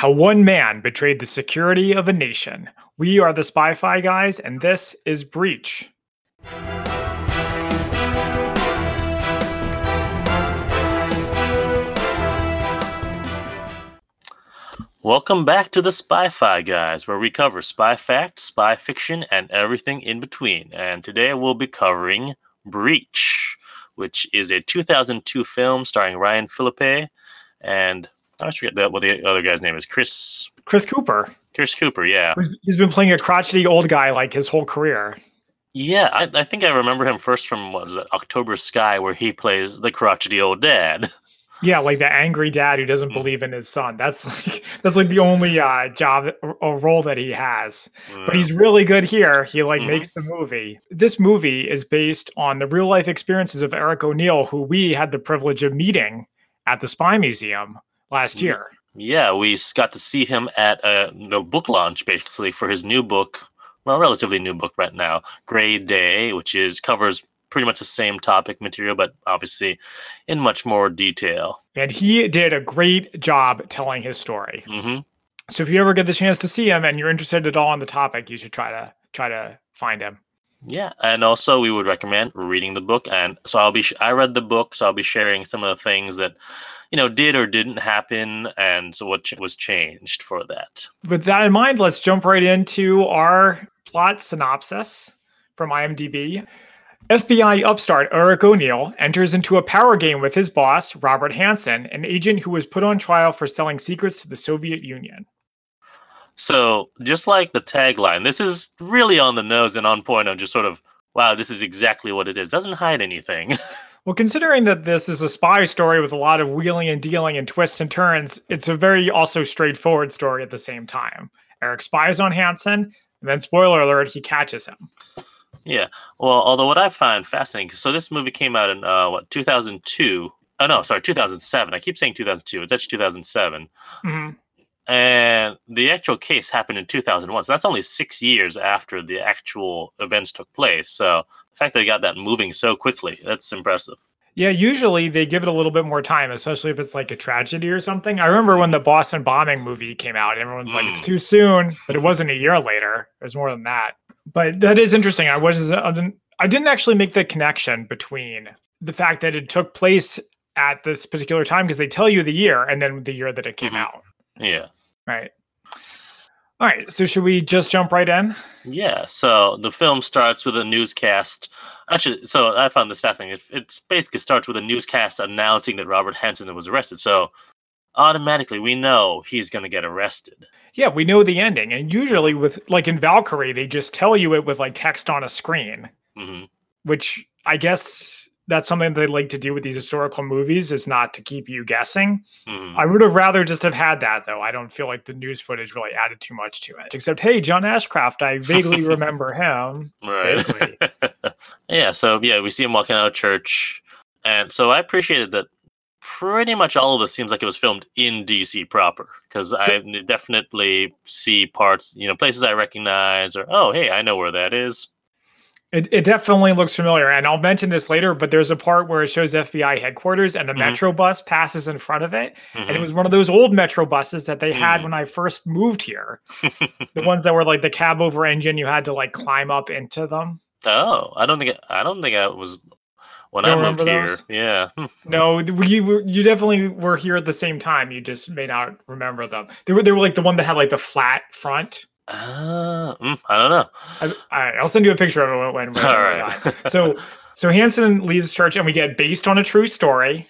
How one man betrayed the security of a nation. We are the Spy Fi guys, and this is Breach. Welcome back to the Spy Fi guys, where we cover spy facts, spy fiction, and everything in between. And today we'll be covering Breach, which is a 2002 film starring Ryan Phillippe and I forget that what the other guy's name is. Chris Chris Cooper. Chris Cooper, yeah. He's been playing a crotchety old guy like his whole career. Yeah, I, I think I remember him first from what was it, October Sky, where he plays the crotchety old dad. Yeah, like the angry dad who doesn't mm. believe in his son. That's like that's like the only uh, job or role that he has. But he's really good here. He like mm-hmm. makes the movie. This movie is based on the real life experiences of Eric O'Neill, who we had the privilege of meeting at the Spy Museum last year. Yeah, we got to see him at a the book launch basically for his new book, well, relatively new book right now, Gray Day, which is covers pretty much the same topic material, but obviously in much more detail. And he did a great job telling his story. Mm-hmm. So if you ever get the chance to see him and you're interested at all in the topic, you should try to try to find him. Yeah, and also we would recommend reading the book. And so I'll be I read the book, so I'll be sharing some of the things that you know did or didn't happen, and so what was changed for that. With that in mind, let's jump right into our plot synopsis from IMDb. FBI upstart Eric O'Neill enters into a power game with his boss, Robert Hanssen, an agent who was put on trial for selling secrets to the Soviet Union. So, just like the tagline, this is really on the nose and on point on just sort of, wow, this is exactly what it is. Doesn't hide anything. well, considering that this is a spy story with a lot of wheeling and dealing and twists and turns, it's a very also straightforward story at the same time. Eric spies on Hanssen, and then, spoiler alert, he catches him. Yeah. Well, although what I find fascinating, so this movie came out in uh, what 2002. Oh no, sorry, 2007. I keep saying 2002. It's actually 2007. Mm-hmm. And the actual case happened in 2001. So that's only six years after the actual events took place. So the fact that they got that moving so quickly, that's impressive. Yeah, usually they give it a little bit more time, especially if it's like a tragedy or something. I remember when the Boston bombing movie came out, everyone's mm. like, it's mm. too soon, but it wasn't a year later. It was more than that but that is interesting. I was I didn't actually make the connection between the fact that it took place at this particular time because they tell you the year and then the year that it came mm-hmm. out. Yeah. Right. All right. So should we just jump right in? Yeah. So the film starts with a newscast. Actually, so I found this fascinating. It, it basically starts with a newscast announcing that Robert Hanssen was arrested. So automatically we know he's going to get arrested yeah, we know the ending. And usually with like in Valkyrie, they just tell you it with like text on a screen. Mm-hmm. Which I guess that's something they like to do with these historical movies is not to keep you guessing. Mm-hmm. I would have rather just have had that though. I don't feel like the news footage really added too much to it. Except, hey, John Ashcroft, I vaguely remember him. Right. yeah. So yeah, we see him walking out of church, and so I appreciated that pretty much all of this seems like it was filmed in DC proper because I definitely see parts, you know, places I recognize or oh, hey, I know where that is. It, it definitely looks familiar, and I'll mention this later. But there's a part where it shows FBI headquarters, and the mm-hmm. metro bus passes in front of it, mm-hmm. and it mm-hmm. was one of those old metro buses that they had mm. when I first moved here. the ones that were like the cab over engine, you had to like climb up into them. Oh, I don't think I don't think I was when I moved here. Those? Yeah. no, were, you definitely were here at the same time. You just may not remember them. They were they were like the one that had like the flat front. Uh, mm, I don't know. I, will send you a picture of it when. All right. so so Hanssen leaves church, and we get based on a true story,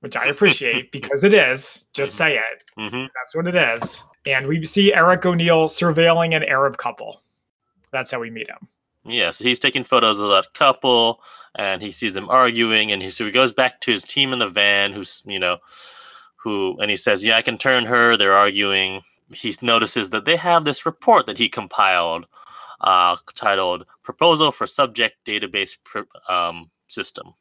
which I appreciate because it is. Just say it. Mm-hmm. That's what it is. And we see Eric O'Neill surveilling an Arab couple. That's how we meet him. Yeah, so he's taking photos of that couple, and he sees them arguing, and he so he goes back to his team in the van, who's you know, who, and he says, "Yeah, I can turn her." They're arguing. He notices that they have this report that he compiled, uh, titled "Proposal for Subject Database um, System."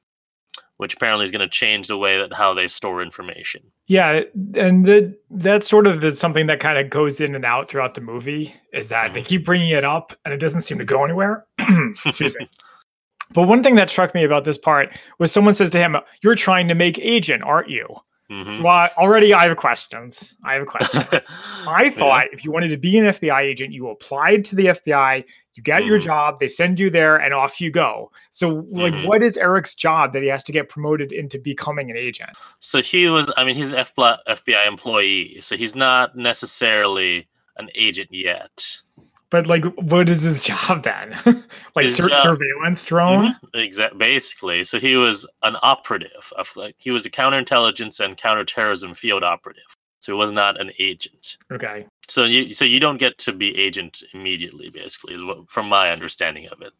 which apparently is going to change the way that how they store information. Yeah, and the, that sort of is something that kind of goes in and out throughout the movie. Is that mm-hmm. they keep bringing it up and it doesn't seem to go anywhere. Excuse me. But one thing that struck me about this part was someone says to him, "You're trying to make agent, aren't you?" Mhm. So I, already I have questions. I have questions. I thought if you wanted to be an FBI agent, you applied to the FBI, you get your Mhm. job, they send you there, and off you go. So, like, Mhm. what is Eric's job that he has to get promoted into becoming an agent? So he was, I mean, he's an FBI employee, so he's not necessarily an agent yet. But like, what is his job then? like His sur- job- surveillance drone? Exactly. basically. So he was an operative. Of, like he was a counterintelligence and counterterrorism field operative. So he was not an agent. Okay. So you, so you don't get to be agent immediately. Basically, is what, from my understanding of it.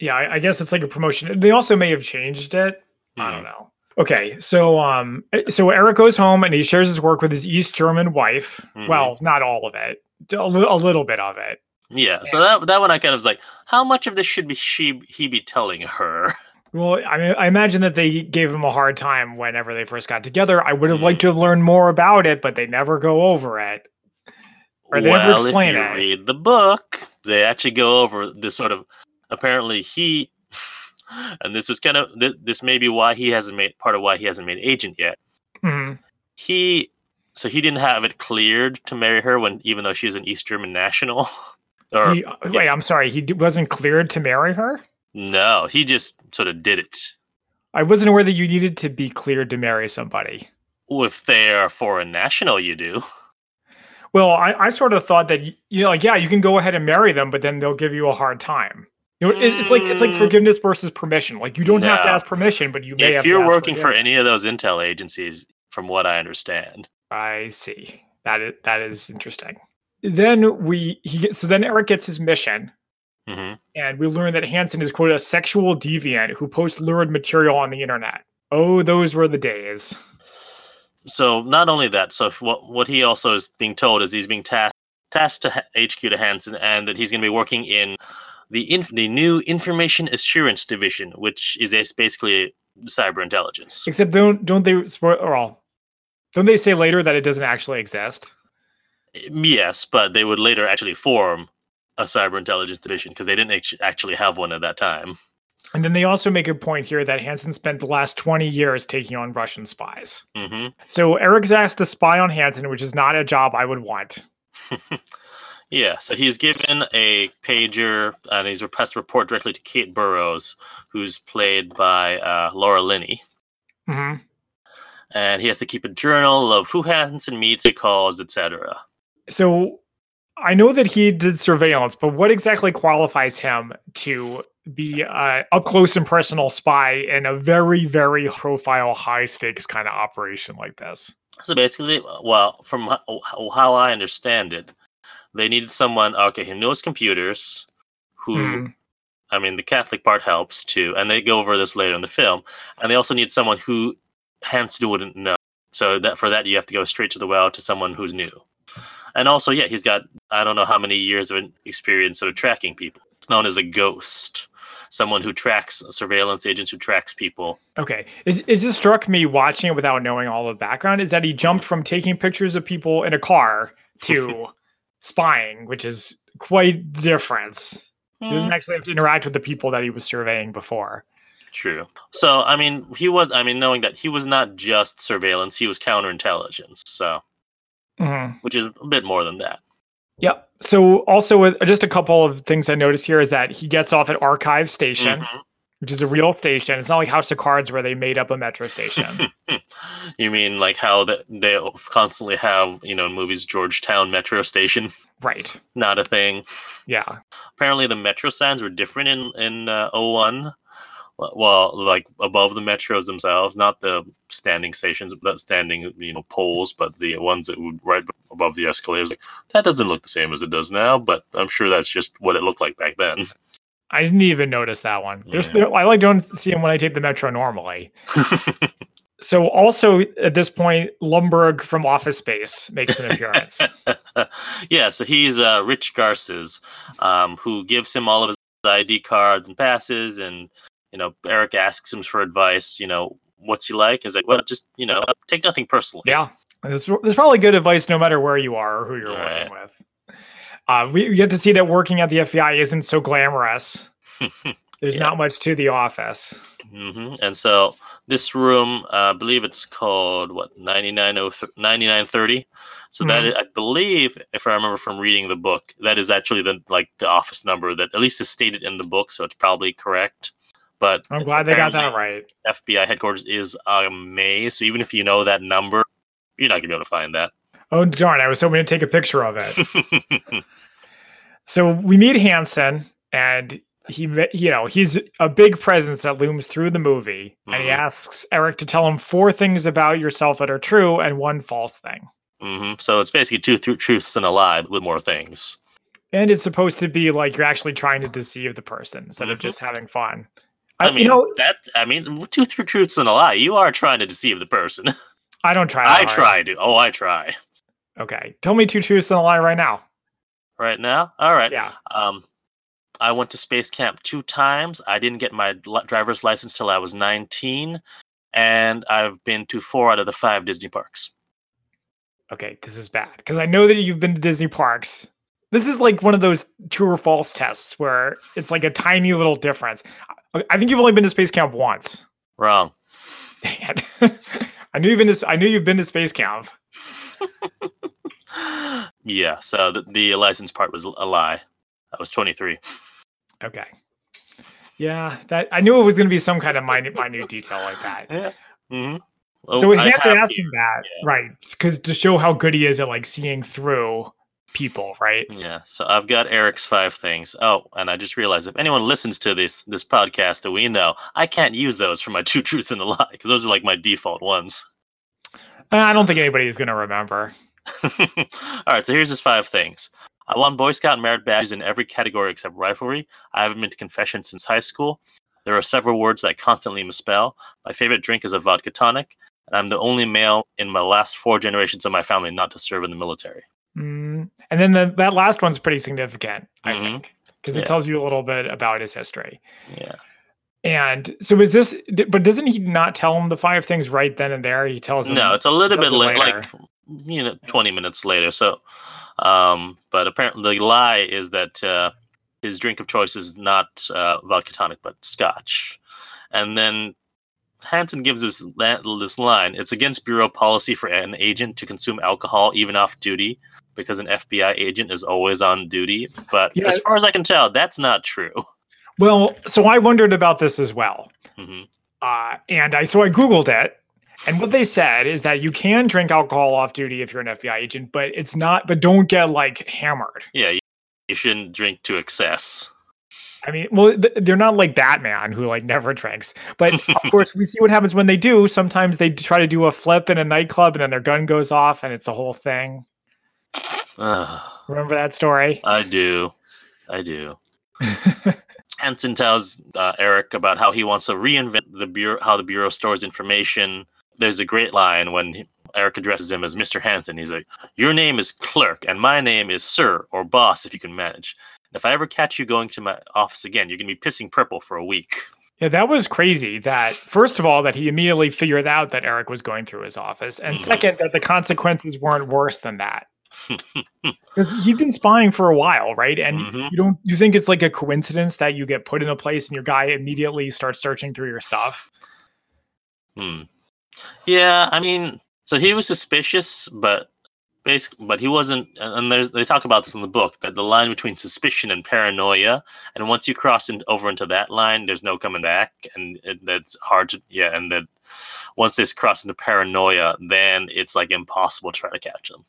Yeah, I, I guess it's like a promotion. They also may have changed it. I don't know. Okay, so um, eh, so Eric goes home and he shares his work with his East German wife. Mhm. Well, not all of it, a little bit of it. Yeah. So that that one I kind of was like, how much of this should be she he be telling her? Well, I mean, I imagine that they gave him a hard time whenever they first got together. I would have liked Mm. to have learned more about it, but they never go over it. Or they never well, if you it. read the book, they actually go over this sort of. Apparently, he, and this was kind of this may be why he hasn't made part of why he hasn't made agent yet. Mhm. He, so he didn't have it cleared to marry her when, even though she was an East German national. or He- Wait, I'm sorry. He wasn't cleared to marry her. no, he just sort of did it. I wasn't aware that you needed to be cleared to marry somebody. Well, If they are foreign national, you do. Well, I, I sort of thought that you know, like, yeah, you can go ahead and marry them, but then they'll give you a hard time. You know, it, it's like it's like Mm. forgiveness versus permission. Like you don't have to ask permission, but you may If to you're working for any of those intel agencies, from what I understand, I see. That is that is interesting. Then we he gets, so then Eric gets his mission, hmm and we learn that Hanssen is quote a sexual deviant who posts lurid material on the internet. Oh, those were the days. so not only that, so what what he also is being told is he's being tasked tasked to HQ to Hanssen, and that he's going to be working in the inf- the new Information Assurance Division, which is a, basically cyber intelligence. Except don't don't they spoil or all? Don't they say later that it doesn't actually exist? Yes, but they would later actually form a cyber intelligence division because they didn't actually have one at that time. And then they also make a point here that Hanssen spent the last 20 years taking on Russian spies. hmm So Eric's asked to spy on Hanssen, which is not a job I would want. Yeah, so he's given a pager and he's requested to report directly to Kate Burroughs, who's played by uh, Laura Linney. hmm And he has to keep a journal of who Hanssen meets, who calls, etc. So I know that he did surveillance, but what exactly qualifies him to be a up close and personal spy in a very, very profile, high stakes kind of operation like this? So basically, well, from how I understand it, they needed someone, okay, who knows computers, who Hmm. I mean, the Catholic part helps too, and they go over this later in the film. And they also need someone who Hanssen wouldn't know. So that for that, you have to go straight to the well to someone who's new. And also, yeah, he's got I don't know how many years of experience sort of tracking people. It's known as a ghost, someone who tracks surveillance agents who tracks people. Okay. It, it just struck me watching it without knowing all the background is that he jumped from taking pictures of people in a car to spying, which is quite the difference. He doesn't actually have to interact with the people that he was surveying before. True. So I mean, he was. I mean, knowing that he was not just surveillance, he was counterintelligence. So, Mhm. which is a bit more than that. Yeah. So also with just a couple of things I noticed here is that he gets off at Archive Station, Mhm. which is a real station. It's not like House of Cards where they made up a metro station. you mean like how the, they constantly have, you know, in movies Georgetown Metro Station? right. Not a thing. Yeah. Apparently, the metro signs were different in in uh, 01. Well, like above the metros themselves, not the standing stations, not standing, you know, poles, but the ones that would right above the escalators. Like, that doesn't look the same as it does now, but I'm sure that's just what it looked like back then. I didn't even notice that one. There's Yeah. there, I like don't see him when I take the metro normally. So also at this point, Lumbergh from Office Space makes an appearance. yeah, so he's uh, Rich Garcia, um, who gives him all of his ID cards and passes, and you know Eric asks him for advice. You know, what's he like? He's like, well, just you know, take nothing personally. yeah. There's, there's probably good advice no matter where you are or who you're Right. working with. Uh, we, get to see that working at the FBI isn't so glamorous. There's Yeah. not much to the office. hmm And so this room, uh, I believe it's called what 9930. So that Mhm. is, I believe, if I remember from reading the book, that is actually the like the office number that at least is stated in the book, so it's probably correct. But I'm glad they got that right. FBI headquarters is a maze, so even if you know that number, you're not gonna be able to find that. Oh darn! I was hoping to take a picture of it. So we meet Hanssen, and he, you know, he's a big presence that looms through the movie, and he Mhm. asks Eric to tell him four things about yourself that are true and one false thing. hmm So it's basically two thr- truths and a lie with more things. And it's supposed to be like you're actually trying to deceive the person instead of Mhm. just having fun. I, I, mean, you know, that. I mean, two thr- truths and a lie. You are trying to deceive the person. I don't try. I try to. Oh, I try. Okay, tell me two truths and a lie right now. Right now, all right. Yeah. Um, I went to space camp two times. I didn't get my driver's license till I was 19, and I've been to four out of the five Disney parks. Okay, this is bad because I know that you've been to Disney parks. This is like one of those true or false tests where it's like a tiny little difference. I think you've only been to space camp once. Wrong. I knew you've been to, I knew you've been to space camp. yeah. So the, the license part was a lie. I was 23. Okay. Yeah, that I knew it was going to be some kind of minute, minute detail like that. Yeah. hmm so to ask him that, right? Because to show how good he is at like seeing through people, right? Yeah, so I've got Eric's five things. Oh, and I just realized if anyone listens to this this podcast that we know, I can't use those for my two truths and a lie because those are like my default ones. Uh, I don't think anybody's going to remember. All right, so here's his five things. I won Boy Scout merit badges in every category except riflery. I haven't been to confession since high school. There are several words that I constantly misspell. My favorite drink is a vodka tonic, and I'm the only male in my last four generations of my family not to serve in the military. Mm, and then the, that last one's pretty significant, I Mhm. think, because Yeah. it tells you a little bit about his history. Yeah. And so is this? But doesn't he not tell him the five things right then and there? He tells him. No, it's a little bit later. like you know, twenty minutes later. So, um, but apparently the lie is that uh, his drink of choice is not uh, vodka tonic, but scotch. And then Hanssen gives this this line: "It's against bureau policy for an agent to consume alcohol even off duty." Because an FBI agent is always on duty, but Yeah. as far as I can tell, that's not true. Well, so I wondered about this as well. hmm Uh, and I so I googled it, and what they said is that you can drink alcohol off duty if you're an FBI agent, but it's not. But don't get like hammered. Yeah, you, you shouldn't drink to excess. I mean, well, th- they're not like Batman who like never drinks. But of course, we see what happens when they do. Sometimes they try to do a flip in a nightclub, and then their gun goes off, and it's a whole thing. Ugh. Remember that story? I do. I do. Hanssen tells uh, Eric about how he wants to reinvent the bureau, how the bureau stores information. There's a great line when he- Eric addresses him as Mr. Hanssen. He's like, "Your name is clerk, and my name is sir or boss, if you can manage. If I ever catch you going to my office again, you're gonna be pissing purple for a week." Yeah, that was crazy. That first of all, that he immediately figured out that Eric was going through his office, and Mhm. second, that the consequences weren't worse than that. Because he'd been spying for a while, right? And Mhm. you don't you think it's like a coincidence that you get put in a place and your guy immediately starts searching through your stuff? Hmm. Yeah, I mean, so he was suspicious, but basic, but he wasn't. And there's they talk about this in the book that the line between suspicion and paranoia, and once you cross in, over into that line, there's no coming back, and it, that's hard to yeah. And that once they cross into paranoia, then it's like impossible to try to catch them.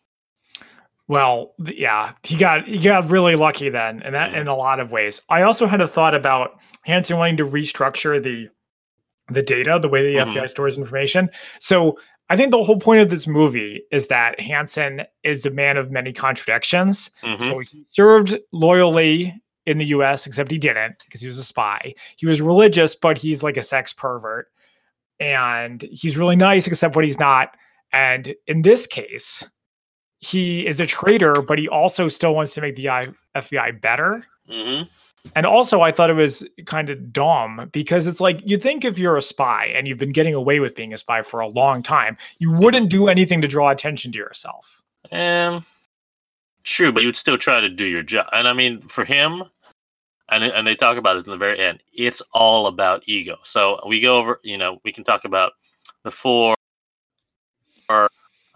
Well, yeah, he got he got really lucky then, and that in a lot of ways. I also had a thought about Hanssen wanting to restructure the the data, the way the Mhm. FBI stores information. So I think the whole point of this movie is that Hanssen is a man of many contradictions. Mhm. So he served loyally in the US, except he didn't because he was a spy. He was religious, but he's like a sex pervert. And he's really nice, except when he's not. And in this case, he is a traitor, but he also still wants to make the FBI better. Mhm. And also, I thought it was kind of dumb because it's like you think if you're a spy and you've been getting away with being a spy for a long time, you wouldn't do anything to draw attention to yourself. Um, true, but you'd still try to do your job. And I mean, for him, and and they talk about this in the very end. It's all about ego. So we go over, you know, we can talk about the four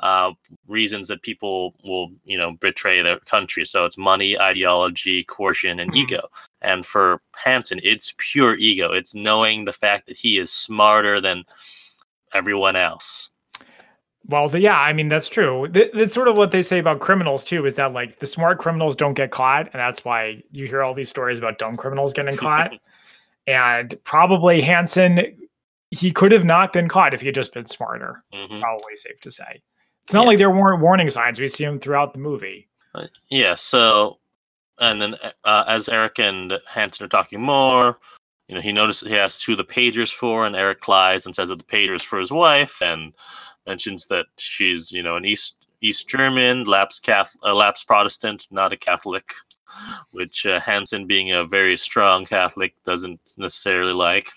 uh, reasons that people will, you know, betray their country. So it's money, ideology, coercion, and Mhm. ego. And for Hanssen, it's pure ego. It's knowing the fact that he is smarter than everyone else. Well, the, yeah, I mean that's true. Th- That's sort of what they say about criminals too. Is that like the smart criminals don't get caught, and that's why you hear all these stories about dumb criminals getting caught. and probably Hanssen, he could have not been caught if he had just been smarter. Mhm. Probably safe to say. It's not Yeah. like there weren't warning signs. We see them throughout the movie. Uh, Yeah. So, and then uh, as Eric and Hanssen are talking more, you know, he notices he asks who the pager's for, and Eric lies and says that the pager's for his wife, and mentions that she's, you know, an East East German, lapsed Catholic, uh, lapsed Protestant, not a Catholic, which uh, Hanssen, being a very strong Catholic, doesn't necessarily like.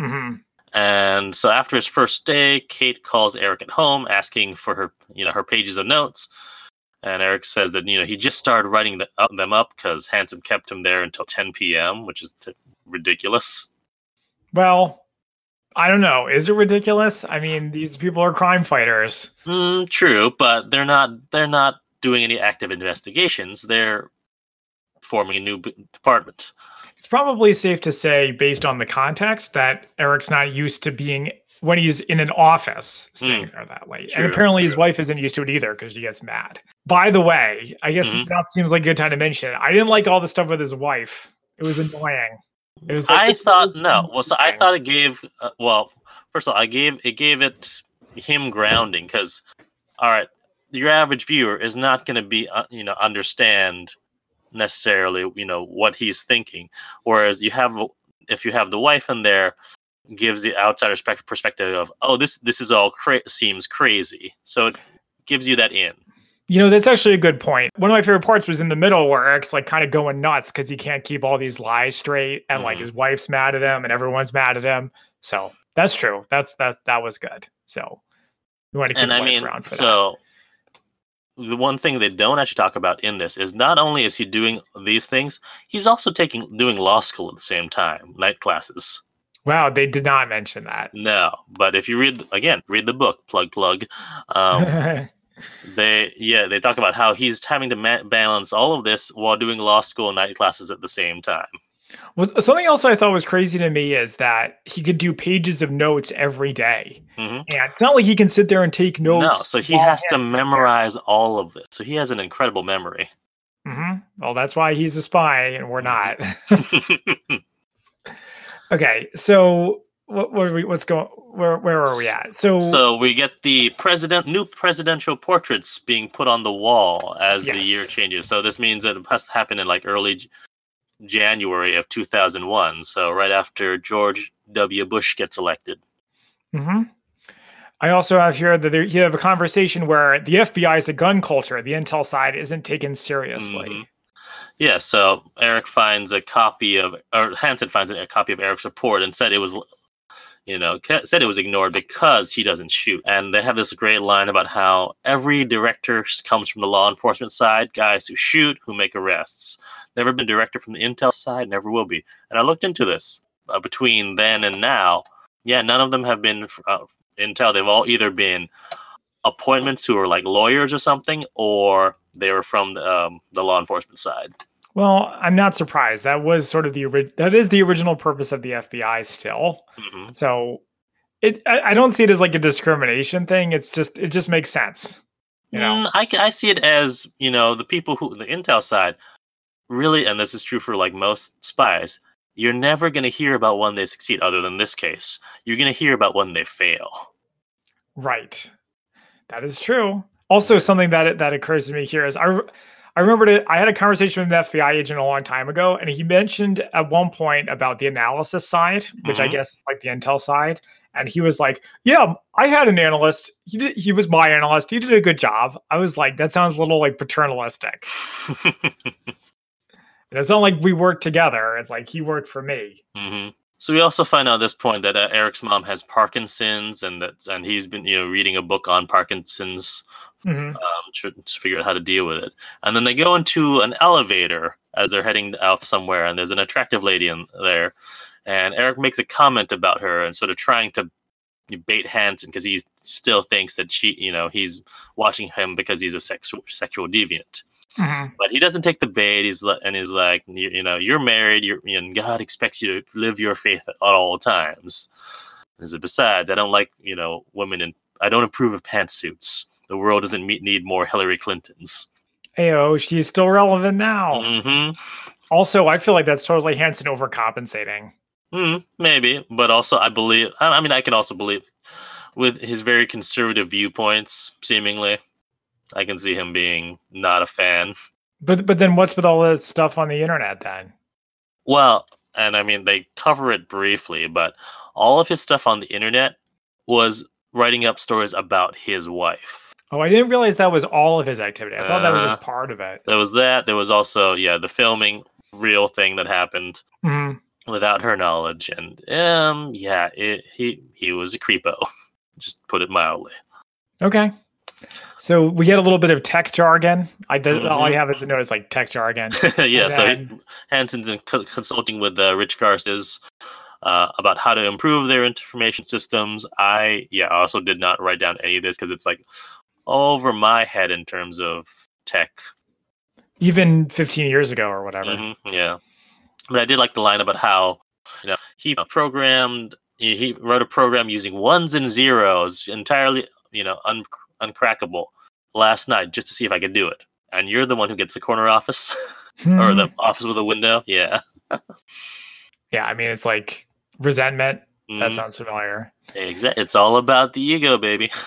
hmm And so after his first day, Kate calls Eric at home asking for her, you know, her pages of notes. And Eric says that you know he just started writing the, up, them up because Hanssen kept him there until 10 p.m., which is t- ridiculous. Well, I don't know. Is it ridiculous? I mean, these people are crime fighters. Mm, true, but they're not they're not doing any active investigations. They're forming a new b- department. It's probably safe to say, based on the context, that Eric's not used to being when he's in an office staying there that late. True, and apparently his wife isn't used to it either because she gets mad. By the way, I guess Mhm. it seems like a good time to mention. I didn't like all the stuff with his wife. It was annoying. It was like I thought no. Well, so I thought it gave. Uh, well, first of all, I gave it gave it him grounding because, all right, your average viewer is not going to be uh, you know understand necessarily you know what he's thinking, whereas you have if you have the wife in there gives the outsider perspective of oh this this is all cra- seems crazy so it gives you that in You know, that's actually a good point. One of my favorite parts was in the middle where Eric's like kind of going nuts because he can't keep all these lies straight, and like Mhm. his wife's mad at him, and everyone's mad at him. So that's true. That's that that was good. So we want to keep and the I wife mean, around for that. The one thing they don't actually talk about in this is not only is he doing these things, he's also taking doing law school at the same time, night classes. Wow, they did not mention that. No, but if you read again, read the book, plug plug. Um, they yeah, they talk about how he's having to ma- balance all of this while doing law school and night classes at the same time. Well, something else I thought was crazy to me is that he could do pages of notes every day. Mhm. And it's not like he can sit there and take notes. No, so he has to memorize all of this. So he has an incredible memory. hmm Well, that's why he's a spy and we're not. okay, so what, what are we, what's going? Where where are we at? So, So we get the president, new presidential portraits being put on the wall as the year changes. So this means that it has to happen in like early January of 2001. So right after George W. Bush gets elected. hmm I also have here that there, you have a conversation where the FBI is a gun culture. The intel side isn't taken seriously. Mhm. Yeah. So Eric finds a copy of, or Hanssen finds a copy of Eric's report and said it was, you know, said it was ignored because he doesn't shoot. And they have this great line about how every director comes from the law enforcement side, guys who shoot, who make arrests. Never been director from the intel side, never will be. And I looked into this uh, between then and now. Yeah, none of them have been uh, intel. They've all either been appointments who are like lawyers or something, or they were from the, um, the law enforcement side. Well, I'm not surprised. That was sort of the ori- that is the original purpose of the FBI still. hmm So it I, I don't see it as like a discrimination thing. It's just it just makes sense. You know. Mm, I see it as you know the people who the intel side really, and this is true for like most spies. You're never going to hear about when they succeed, other than this case. You're going to hear about when they fail. Right. That is true. Also, something that that occurs to me here is I, I remembered it. I had a conversation with an FBI agent a long time ago, and he mentioned at one point about the analysis side, which I Mhm. guess is like the intel side. And he was like, "Yeah, I had an analyst. He did. He was my analyst. He did a good job." I was like, "That sounds a little like paternalistic." And it's not like we worked together. It's like he worked for me. hmm So we also find out at this point that uh, Eric's mom has Parkinson's, and that and he's been you know reading a book on Parkinson's Mhm. um, to, to figure out how to deal with it. And then they go into an elevator as they're heading out somewhere, and there's an attractive lady in there, and Eric makes a comment about her and sort of trying to bait Hanssen because he still thinks that she, you know, he's watching him because he's a sexual sexual deviant. Mhm. But he doesn't take the bait. He's and he's like, you, you know, you're married. You're and God expects you to live your faith at all times. He said, besides, I don't like you know women and I don't approve of pantsuits. The world doesn't meet, need more Hillary Clintons. Ayo, she's still relevant now. hmm Also, I feel like that's totally Hanssen overcompensating. Mm, maybe, but also I believe. I I mean, I can also believe with his very conservative viewpoints, seemingly. I can see him being not a fan. But but then what's with all this stuff on the internet then? Well, and I mean, they cover it briefly, but all of his stuff on the internet was writing up stories about his wife. Oh, I didn't realize that was all of his activity. I thought that was Uh, just part of it. There was that. There was also, yeah, the filming real thing that happened Mhm. without her knowledge, and um, yeah, it, he he was a creepo, just put it mildly. Okay. So we get a little bit of tech jargon. I did, all I have is a note is like tech jargon. yeah, And so he- Hanssen's in co- consulting with uh, Rich Garcia uh, about how to improve their information systems. I yeah also did not write down any of this because it's like all over my head in terms of tech. Even 15 years ago or whatever. Mhm, yeah, but I did like the line about how you know he programmed. He he wrote a program using ones and zeros, entirely you know un- uncrackable. Last night, just to see if I could do it. And you're the one who gets the corner office or Hmm. the office with a window. Yeah. Yeah, I mean it's like resentment. That Mhm. sounds familiar. Exactly. It's all about the ego, baby.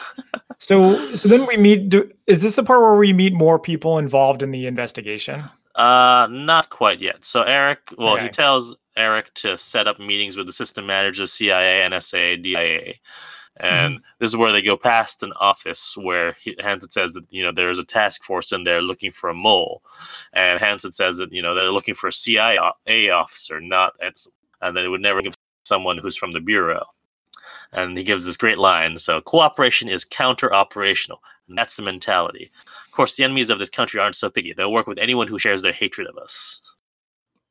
So so then we meet do, is this the part where we meet more people involved in the investigation? Uh, not quite yet. So Eric, well, he tells Eric to set up meetings with the system managers, CIA, NSA, DIA, and mm-hmm. this is where they go past an office where he, Hanssen says that you know there is a task force in there looking for a mole, and Hanssen says that you know they're looking for a CIA officer, not and they would never give someone who's from the bureau. And he gives this great line. So cooperation is counter operational. And that's the mentality. Of course, the enemies of this country aren't so picky. They'll work with anyone who shares their hatred of us.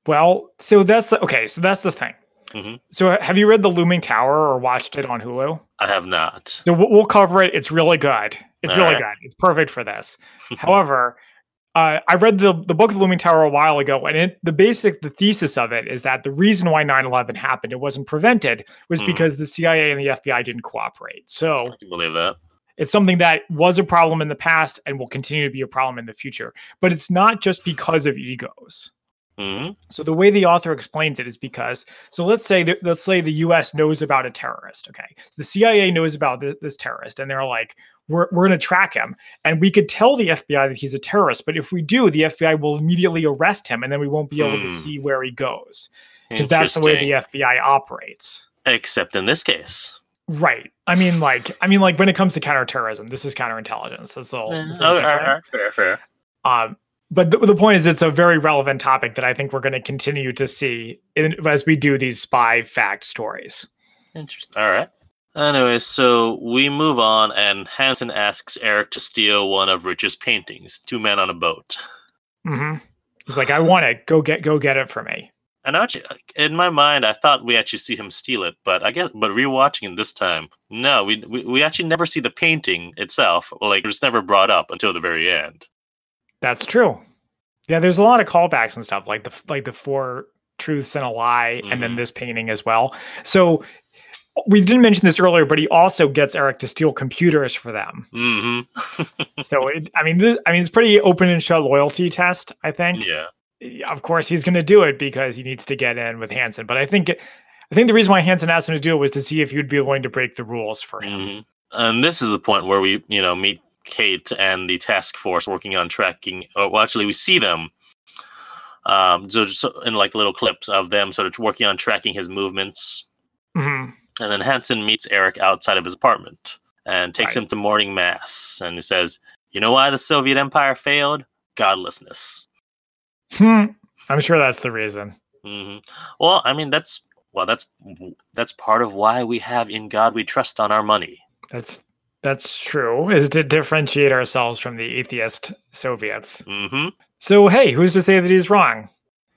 Well, so that's the, okay, so that's the thing. Mhm. So have you read The Looming Tower or watched it on Hulu? I have not. So we'll, cover it. It's really good. It's All really right. good. It's perfect for this. However, uh, I read the the book of the Looming Tower a while ago, and it, the basic the thesis of it is that the reason why 9/11 happened, it wasn't prevented, was Mhm. because the CIA and the FBI didn't cooperate. So I can believe that. it's something that was a problem in the past and will continue to be a problem in the future. But it's not just because of egos. Hmm So the way the author explains it is because so let's say that, let's say the U.S. knows about a terrorist. Okay, the CIA knows about thi- this terrorist, and they're like, we're we're going to track him, and we could tell the FBI that he's a terrorist. But if we do, the FBI will immediately arrest him, and then we won't be able Hmm. to see where he goes because that's the way the FBI operates. Except in this case. Right. I mean, like, I mean, like when it comes to counterterrorism, this is counterintelligence. That's all. It's oh, all all different. right, all right, fair, fair. Um, but the, the point is, it's a very relevant topic that I think we're going to continue to see in, as we do these spy fact stories. Interesting. All right. Anyway, so we move on, and Hanssen asks Eric to steal one of Rich's paintings, Two Men on a Boat. hmm He's like, I want it. Go get, go get it for me. And actually, in my mind, I thought we actually see him steal it, but I guess, but rewatching it this time, no, we we, we actually never see the painting itself. Like, it's never brought up until the very end. That's true. Yeah, there's a lot of callbacks and stuff, like the like the four truths and a lie, and then Mhm. this painting as well. So we didn't mention this earlier, but he also gets Eric to steal computers for them. hmm So it, I mean, this, I mean, it's pretty open and shut loyalty test. I think. yeah. Of course, he's going to do it because he needs to get in with Hanssen. But I think, I think the reason why Hanssen asked him to do it was to see if he would be willing to break the rules for him. hmm And this is the point where we, you know, meet Kate and the task force working on tracking. Oh, well, actually, we see them. Um, so just in like little clips of them sort of working on tracking his movements, Mhm. and then Hanssen meets Eric outside of his apartment and takes Right. him to morning mass, and he says, "You know why the Soviet Empire failed? Godlessness." Hmm. I'm sure that's the reason. hmm Well, I mean, that's well, that's that's part of why we have "In God We Trust" on our money. That's that's true. Is to differentiate ourselves from the atheist Soviets. hmm So hey, who's to say that he's wrong?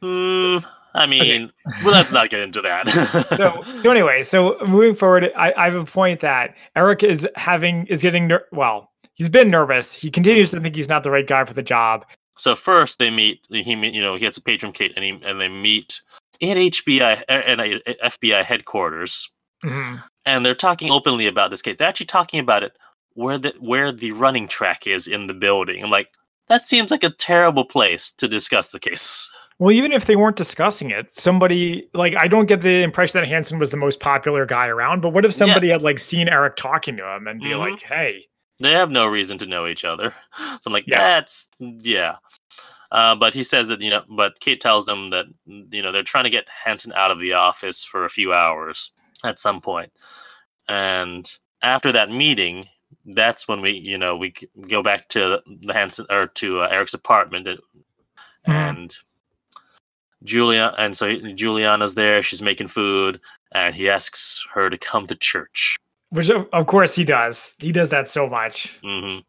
Hmm. I mean, well, let's not get into that. so, so anyway, so moving forward, I, I have a point that Eric is having is getting ner- well. He's been nervous. He continues to think he's not the right guy for the job. So first they meet. He you know he gets a patron Kate, and he and they meet in HBI and FBI headquarters, Mhm. And they're talking openly about this case. They're actually talking about it where the where the running track is in the building. I'm like, that seems like a terrible place to discuss the case. Well, even if they weren't discussing it, somebody like I don't get the impression that Hanssen was the most popular guy around. But what if somebody had like seen Eric talking to him and be Mhm. like, "Hey, They have no reason to know each other. So I'm like, Yeah. that's yeah. Uh, but he says that you know, but Kate tells them that you know they're trying to get Hanssen out of the office for a few hours at some point, and after that meeting, that's when we you know we go back to the Hanssen or to uh, Eric's apartment, and, Mhm. and Julia and so Juliana's there. She's making food, and he asks her to come to church. which of, course he does. He does that so much." hmm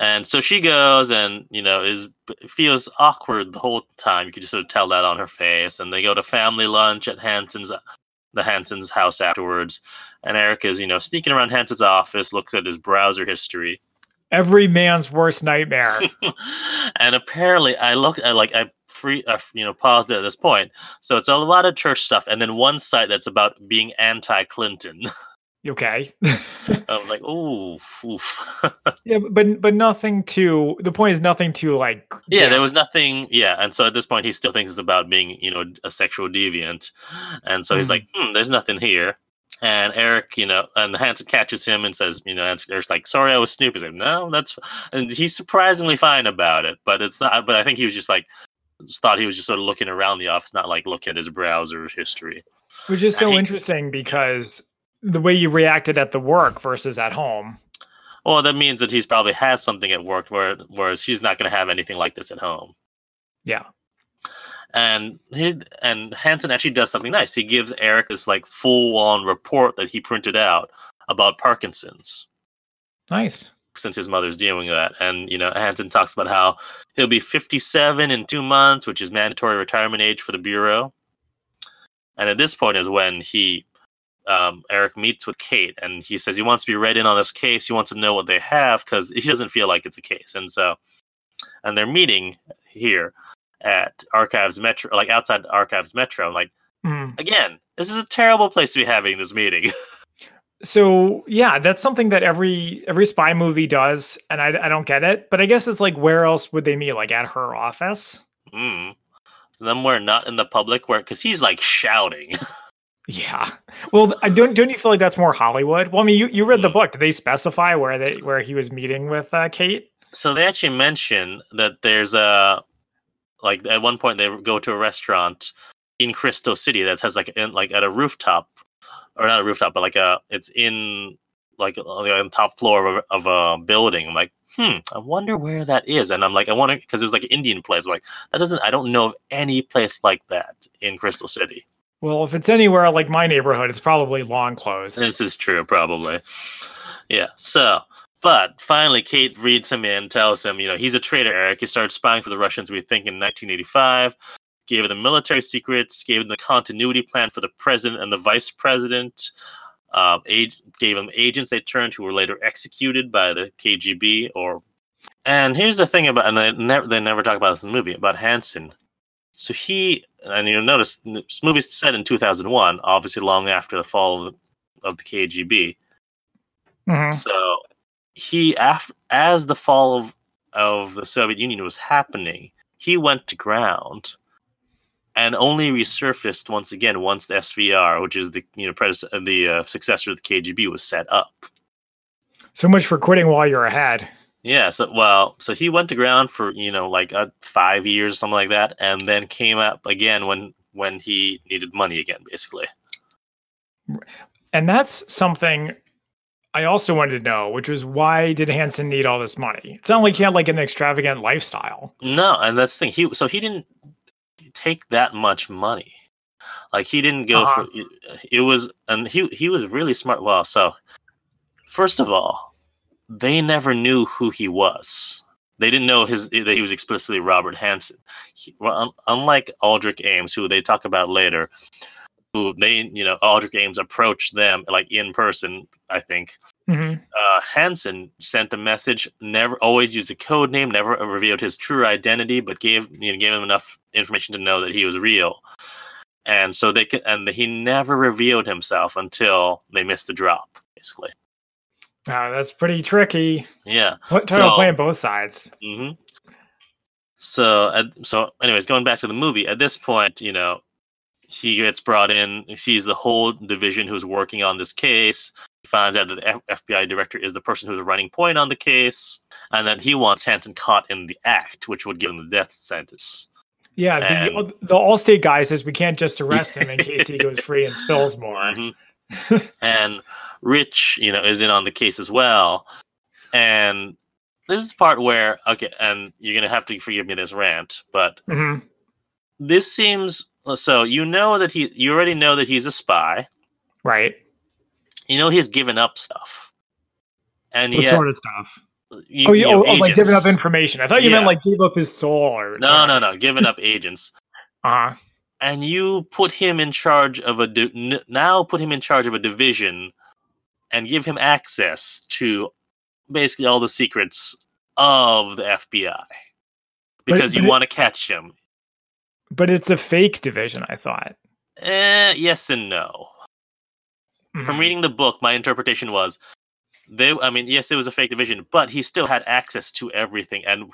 And so she goes and, you know, is feels awkward the whole time. You could just sort of tell that on her face. And they go to family lunch at Hanssen's, the Hanssen's house afterwards. And Eric is, you know, sneaking around Hanssen's office, looks at his browser history. Every man's worst nightmare. and apparently, I look at like I free, uh, you know, paused it at this point. So it's a lot of church stuff, and then one site that's about being anti-Clinton. okay. I was like, ooh, oof. yeah, but but nothing to The point is nothing to like. Yeah, damn. there was nothing. Yeah, and so at this point, he still thinks it's about being, you know, a sexual deviant, and so he's Mm. like, hmm, "There's nothing here." And Eric, you know, and Hanssen catches him and says, you know, and Eric's like, "Sorry, I was snooping." He's like, "No, that's," and he's surprisingly fine about it. But it's not. But I think he was just like, thought he was just sort of looking around the office, not like looking at his browser history. Which is so I- interesting because the way you reacted at the work versus at home. Well, that means that he's probably has something at work, where whereas he's not going to have anything like this at home. Yeah. and he and Hanssen actually does something nice. He gives Eric this like full on report that he printed out about Parkinson's Nice. since his mother's dealing with that. And you know, Hanssen talks about how he'll be 57 in two months, which is mandatory retirement age for the bureau. And at this point is when he um, Eric meets with Kate, and he says he wants to be read in on this case. He wants to know what they have because he doesn't feel like it's a case. And so, and they're meeting here at Archives Metro, like outside Archives Metro. I'm like, Mm. again, this is a terrible place to be having this meeting. So yeah, that's something that every every spy movie does, and I I don't get it. But I guess it's like where else would they meet? Like at her office? mm. Somewhere not in the public, where because he's like shouting. Yeah. Well, I don't don't you feel like that's more Hollywood? Well, I mean, you, you read the Mm. book. Did they specify where they where he was meeting with uh, Kate? So they actually mention that there's a like at one point they go to a restaurant in Crystal City that has like in, like at a rooftop or not a rooftop but like a it's in like on the top floor of a, of a building. I'm like, hmm, I wonder where that is. And I'm like, I wonder because it was like an Indian place. I'm like that doesn't. I don't know of any place like that in Crystal City. Well, if it's anywhere like my neighborhood, it's probably long closed. This is true, probably. Yeah. So, but finally, Kate reads him in, tells him, you know, he's a traitor, Eric. He started spying for the Russians, we think, in 1985. Gave them military secrets, gave them the continuity plan for the president and the vice president. Um, ag- gave them agents they turned who were later executed by the KGB. Or, and here's the thing about, and they never they never talk about this in the movie about Hanssen. So he, and you'll notice this movie's set in 2001, obviously long after the fall of the, of the KGB. Mhm. So he, after as the fall of of the Soviet Union was happening, he went to ground, and only resurfaced once again once the SVR, which is the you know predecessor, the uh, successor of the KGB, was set up. So much for quitting while you're ahead. Yeah, so well, so he went to ground for you know like uh, five years, or something like that, and then came up again when when he needed money again, basically. And that's something I also wanted to know, which was why did Hanssen need all this money? It's not like he had like an extravagant lifestyle. No, and that's the thing. He so he didn't take that much money. Like he didn't go Uh-huh. for it was and he he was really smart. Well, so first of all, they never knew who he was. they didn't know his that he was explicitly Robert Hanssen. He, well, un, unlike Aldrich Ames, who they talk about later, who they you know Aldrich Ames approached them like in person, I think. Mhm. Uh, Hanssen sent a message, never always used a code name, never revealed his true identity, but gave you know, gave him enough information to know that he was real. And so they could, and he never revealed himself until they missed the drop, basically. Wow, that's pretty tricky. Yeah. What So- playing both sides? hmm So, uh, so, anyways, going back to the movie, at this point, you know, he gets brought in. He sees the whole division who's working on this case. He finds out that the F- FBI director is the person who's running point on the case, and that he wants Hanssen caught in the act, which would give him the death sentence. Yeah, the, And- the Allstate guy says we can't just arrest him in case he goes free and spills more. Mhm. And Rich, you know, is in on the case as well. And this is part where, okay, and you're gonna have to forgive me this rant, but hmm this seems so. You know that he, you already know that he's a spy. Right. You know he's given up stuff, and What yet, sort of stuff? you, Oh, you know, oh, oh, like giving up information. I thought you meant like gave up his soul or No, no, no, giving up agents. Uh, and you put him in charge of a di- now put him in charge of a division and give him access to basically all the secrets of the FBI because you but it- want to catch him. but it's a fake division. I thought. Eh, yes and no. From Mhm. reading the book, my interpretation was they. I mean, yes, it was a fake division, but he still had access to everything and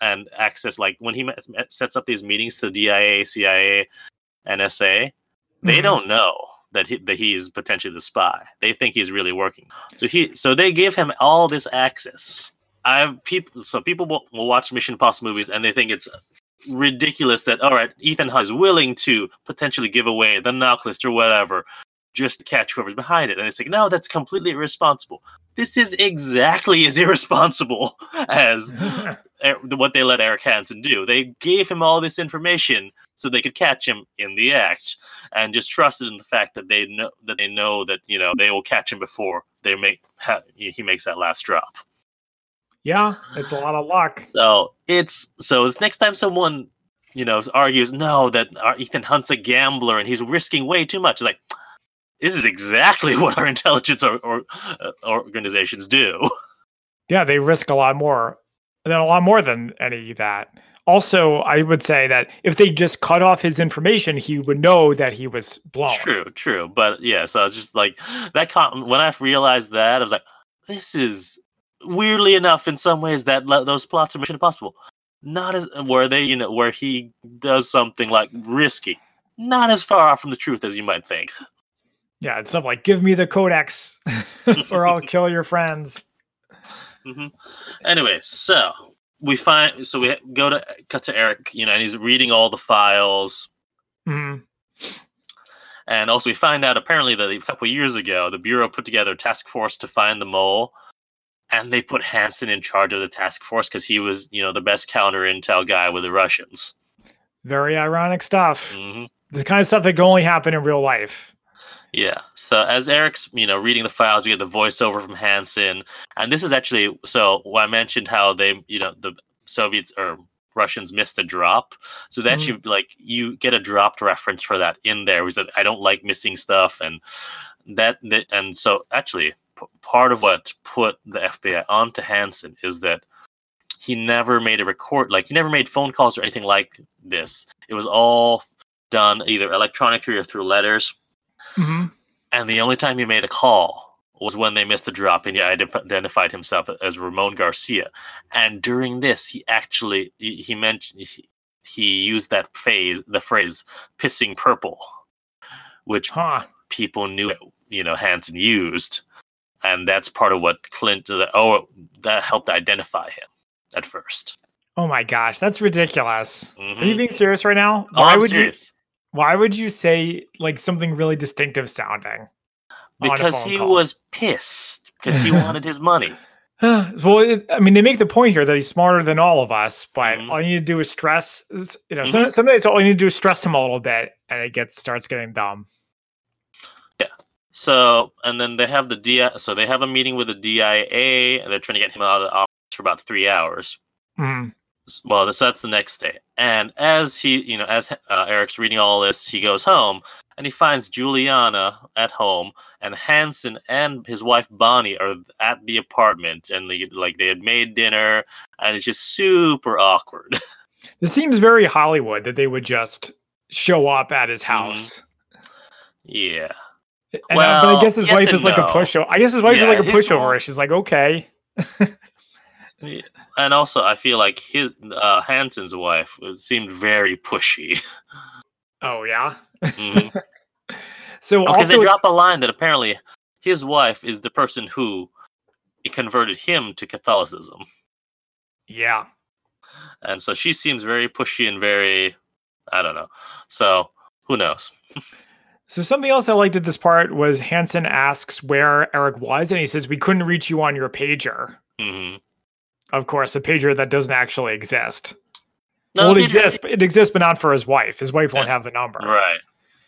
and access like when he sets up these meetings to the DIA, CIA, NSA. they Mhm. don't know that he, that he's potentially the spy. They think he's really working. So he so they give him all this access. I've people so people will, will watch Mission Impossible movies and they think it's ridiculous that all right, Ethan Hunt is willing to potentially give away the list or whatever just to catch whoever's behind it. And it's like, no, that's completely irresponsible. This is exactly as irresponsible as what they let Eric Hanssen do. They gave him all this information so they could catch him in the act, and just trusted in the fact that they know that they know that you know they will catch him before they make ha- he makes that last drop. yeah, it's a lot of luck. So it's so it's next time someone you know argues no that our Ethan Hunt's a gambler and he's risking way too much. It's like this is exactly what our intelligence or, or uh, organizations do. Yeah, they risk a lot more than a lot more than any of that. Also, I would say that if they just cut off his information, he would know that he was blown. True, true. But yeah, so it's just like that. Com- when I realized that, I was like, this is weirdly enough, in some ways, that le- those plots of Mission Impossible, not as where they, you know, where he does something like risky, not as far off from the truth as you might think. Yeah, it's stuff like give me the codex or I'll kill your friends. hmm Anyway, so we find, so we go to cut to Eric, you know, and he's reading all the files. Mhm. And also, we find out apparently that a couple years ago, the Bureau put together a task force to find the mole. And they put Hanssen in charge of the task force because he was, you know, the best counter intel guy with the Russians. Very ironic stuff. hmm The kind of stuff that can only happen in real life. Yeah. So as Eric's, you know, reading the files, we get the voiceover from Hanssen, and this is actually so. I mentioned how they, you know, the Soviets or Russians missed a drop, so that Mhm. you like you get a dropped reference for that in there. He said, "I don't like missing stuff," and that, that and so actually p- part of what put the FBI onto Hanssen is that he never made a record, like he never made phone calls or anything like this. It was all done either electronically or through letters. Hmm And the only time he made a call was when they missed a drop and he identified himself as Ramon Garcia. And during this, he actually he, he mentioned he, he used that phrase, the phrase "pissing purple," which Huh. people knew, you know, Hanssen used, and that's part of what Clint. That, oh, that helped identify him at first. Oh my gosh, that's ridiculous. Are you Mhm. being serious right now? Oh, Why I'm would serious. you why would you say like something really distinctive sounding? Because he call? was pissed because he wanted his money. well, it, I mean, they make the point here that he's smarter than all of us, but Mhm. all you need to do is stress. You know, Mm-hmm. some, some days all you need to do is stress him a little bit, and it gets starts getting dumb. Yeah. So, and then they have the DI. So they have a meeting with the DIA. And they're trying to get him out of the office for about three hours. Mhm. Well, this that's the next day, and as he, you know, as uh, Eric's reading all this, he goes home and he finds Juliana at home, and Hanssen and his wife Bonnie are at the apartment, and they like they had made dinner, and it's just super awkward. This seems very Hollywood that they would just show up at his Mhm. house. yeah, And, uh, but I guess his yes wife is like a pushover. I guess his wife Yeah, is like a pushover. wife- She's like, okay. and also I feel like his uh, Hanssen's wife seemed very pushy. Oh yeah. Mhm. So Because also, they drop a line that apparently his wife is the person who converted him to Catholicism. yeah. And so she seems very pushy and very, I don't know. So who knows? So something else I liked at this part was Hanssen asks where Eric was, and he says we couldn't reach you on your pager. hmm Of course, a pager that doesn't actually exist. No, well, it exists, but it exists, but not for his wife. His wife won't have the number. Right.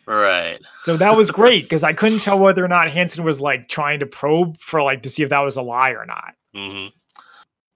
Right. So that was great because I couldn't tell whether or not Hanssen was like trying to probe for like to see if that was a lie or not. hmm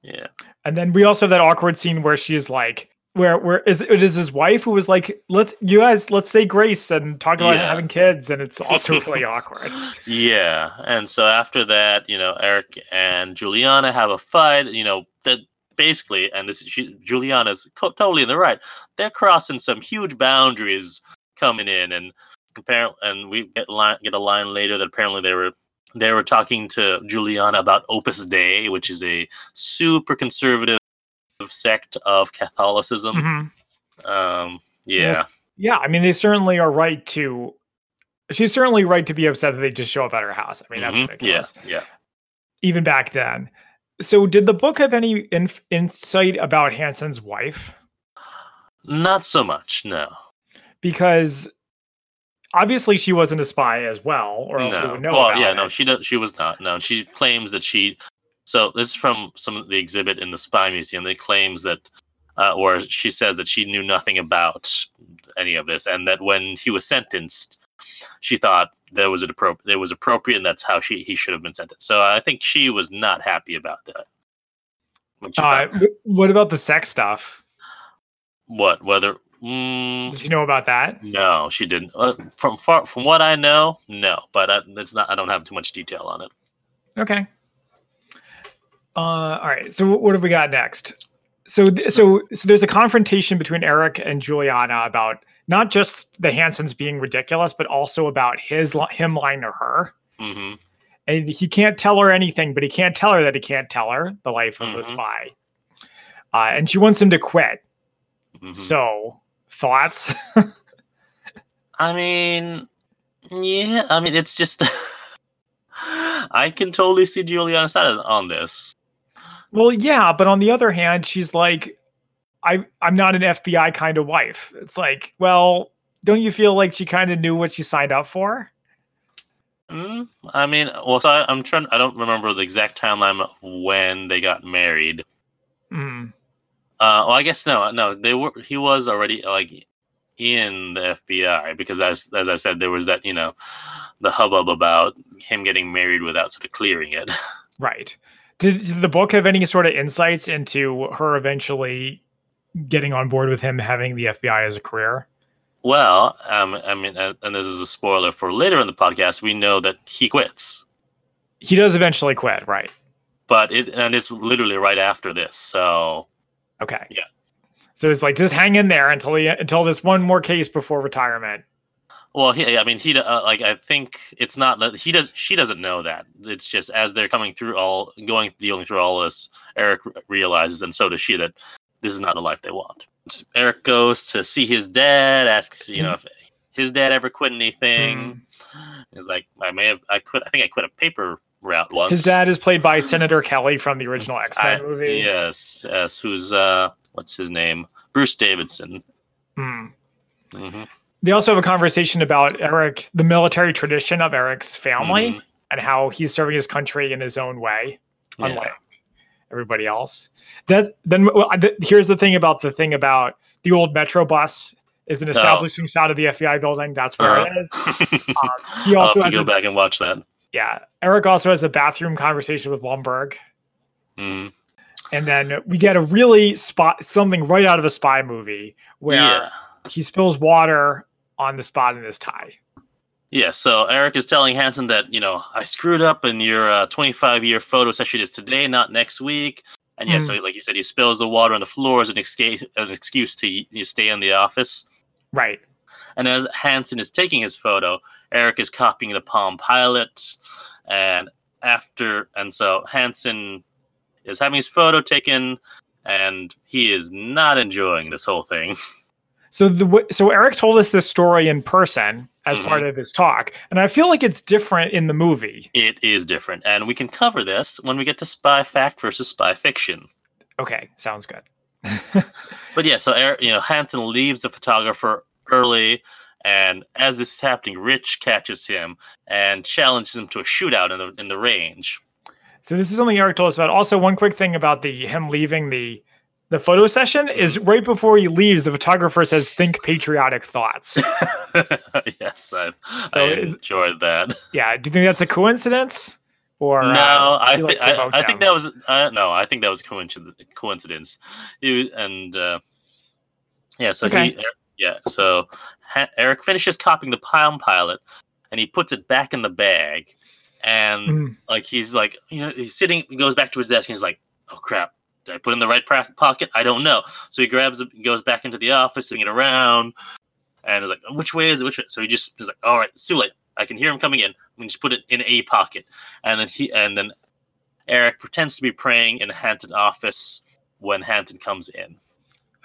Yeah. And then we also have that awkward scene where she's like, where where is it is his wife who was like, let's you guys let's say grace and talk about Yeah. having kids, and it's also really awkward. Yeah. And so after that, you know, Eric and Juliana have a fight, you know, that basically, and this she, Juliana's co- totally in the right. They're crossing some huge boundaries coming in, and apparently, and we get line, get a line later that apparently they were they were talking to Juliana about Opus Dei, which is a super conservative sect of Catholicism. Mhm. Um, yeah, Yes. Yeah, I mean they certainly are right to. She's certainly right to be upset that they just show up at her house. I mean that's Mhm. ridiculous. yeah, yeah. Even back then. So did the book have any inf- insight about Hanssen's wife? Not so much, no. Because obviously she wasn't a spy as well, or else we no. would know. well, about yeah, it. no, she does. She was not. No, she claims that she. So this is from some of the exhibit in the Spy Museum. They claims that, uh, or she says that she knew nothing about any of this, and that when he was sentenced, she thought there was an. It was appropriate, and that's how she he should have been sentenced. So I think she was not happy about that. Uh, what about the sex stuff? what whether? Mm, Did you know about that? no, she didn't. Uh, from far, from what I know, no. But I, it's not. I don't have too much detail on it. Okay. Uh, all right. So what have we got next? So th- so so there's a confrontation between Eric and Juliana about not just the Hanssens being ridiculous, but also about his him lying to her. hmm And he can't tell her anything, but he can't tell her that he can't tell her the life of the Mhm. spy. Uh, and she wants him to quit. hmm So thoughts? I mean, yeah. I mean, it's just. I can totally see Juliana's side on this. Well, yeah, but on the other hand, she's like, I I'm not an FBI kind of wife. It's like, well, don't you feel like she kind of knew what she signed up for? Mm, I mean, well, so I, I'm trying. I don't remember the exact timeline of when they got married. Mm. Uh, well, I guess no, no. They were. He was already like in the FBI because, as as I said, there was that you know, the hubbub about him getting married without sort of clearing it. Right. Did, did the book have any sort of insights into her eventually getting on board with him having the FBI as a career? Well, um, I mean, and, and this is a spoiler for later in the podcast. We know that he quits, He does eventually quit, right? but it and it's literally right after this. So Okay. Yeah. So it's like just hang in there until he until this one more case before retirement. Well, he, I mean, he uh, like I think it's not that he does. She doesn't know that. It's just as they're coming through all, going dealing through all this, Eric realizes, and so does she, that this is not the life they want. Eric goes to see his dad, asks, you know, if his dad ever quit anything. He's like, I may have, I quit. I think I quit a paper route once. His dad is played by Senator Kelly from the original X Men movie. Yes, yes. Who's uh, what's his name? Bruce Davison. Hmm. hmm They also have a conversation about Eric, the military tradition of Eric's family, Mhm. and how he's serving his country in his own way. Yeah. unlike everybody else. That then well, th- here's the thing about the thing about the old Metro bus is an establishing shot of the FBI building. That's where Uh-huh. it is. Um, he I'll also have has to go a, back and watch that. yeah. Eric also has a bathroom conversation with Lumbergh. Mhm. And then we get a really spot something right out of a spy movie where yeah. He spills water on the spot in his tie. Yeah, so Eric is telling Hanssen that, you know, I screwed up and your uh, 25 year photo session is today, not next week. And yeah, Mm. so like you said, he spills the water on the floor as an, escape, an excuse to you stay in the office. Right. And as Hanssen is taking his photo, Eric is copying the Palm Pilot. And after, and so Hanssen is having his photo taken, and he is not enjoying this whole thing. So the so Eric told us this story in person as part mm-hmm. of his talk, and I feel like it's different in the movie. It is different. And we can cover this when we get to spy fact versus spy fiction. Okay, sounds good. But yeah, so Eric, you know, Hanssen leaves the photographer early, and as this is happening, Rich catches him and challenges him to a shootout in the in the range. So this is something Eric told us about. Also, one quick thing about the him leaving the the photo session is right before he leaves, the photographer says, "Think patriotic thoughts." yes, I, So I enjoyed that. yeah, do you think that's a coincidence? Or no, uh, I, like, I, I think that was uh, no, I think that was coincidence. Coincidence, You- and uh, yeah, so Okay. he, yeah, so Eric finishes copying the Palm Pilot, and he puts it back in the bag, and Mm, like he's like you know he's sitting, he goes back to his desk, and he's like, oh crap. Did I put in the right pocket? I don't know. So he grabs it, goes back into the office, it around, and is like, "Which way is it? Which way?" So he just is like, "All right, it's too late. I can hear him coming in. Can just put it in a pocket." And then he and then Eric pretends to be praying in Hanssen's office when Hanssen comes in.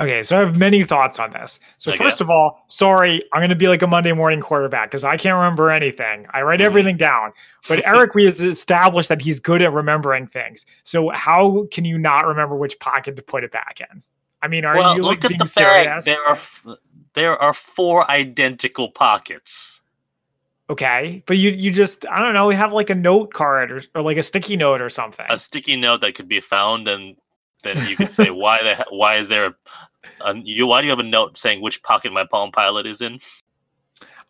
Okay, so I have many thoughts on this. So Okay. first of all, sorry, I'm going to be like a Monday morning quarterback because I can't remember anything. I write Mhm. everything down. But Eric, we has established that he's good at remembering things. So how can you not remember which pocket to put it back in? I mean, are well, you like look at being the serious? bag. There are f- there are four identical pockets. Okay, but you you just I don't know, we have like a note card or, or like a sticky note or something. A sticky note that could be found, and then you could say, "Why the he- why is there a you why do you have a note saying which pocket my Palm Pilot is in?"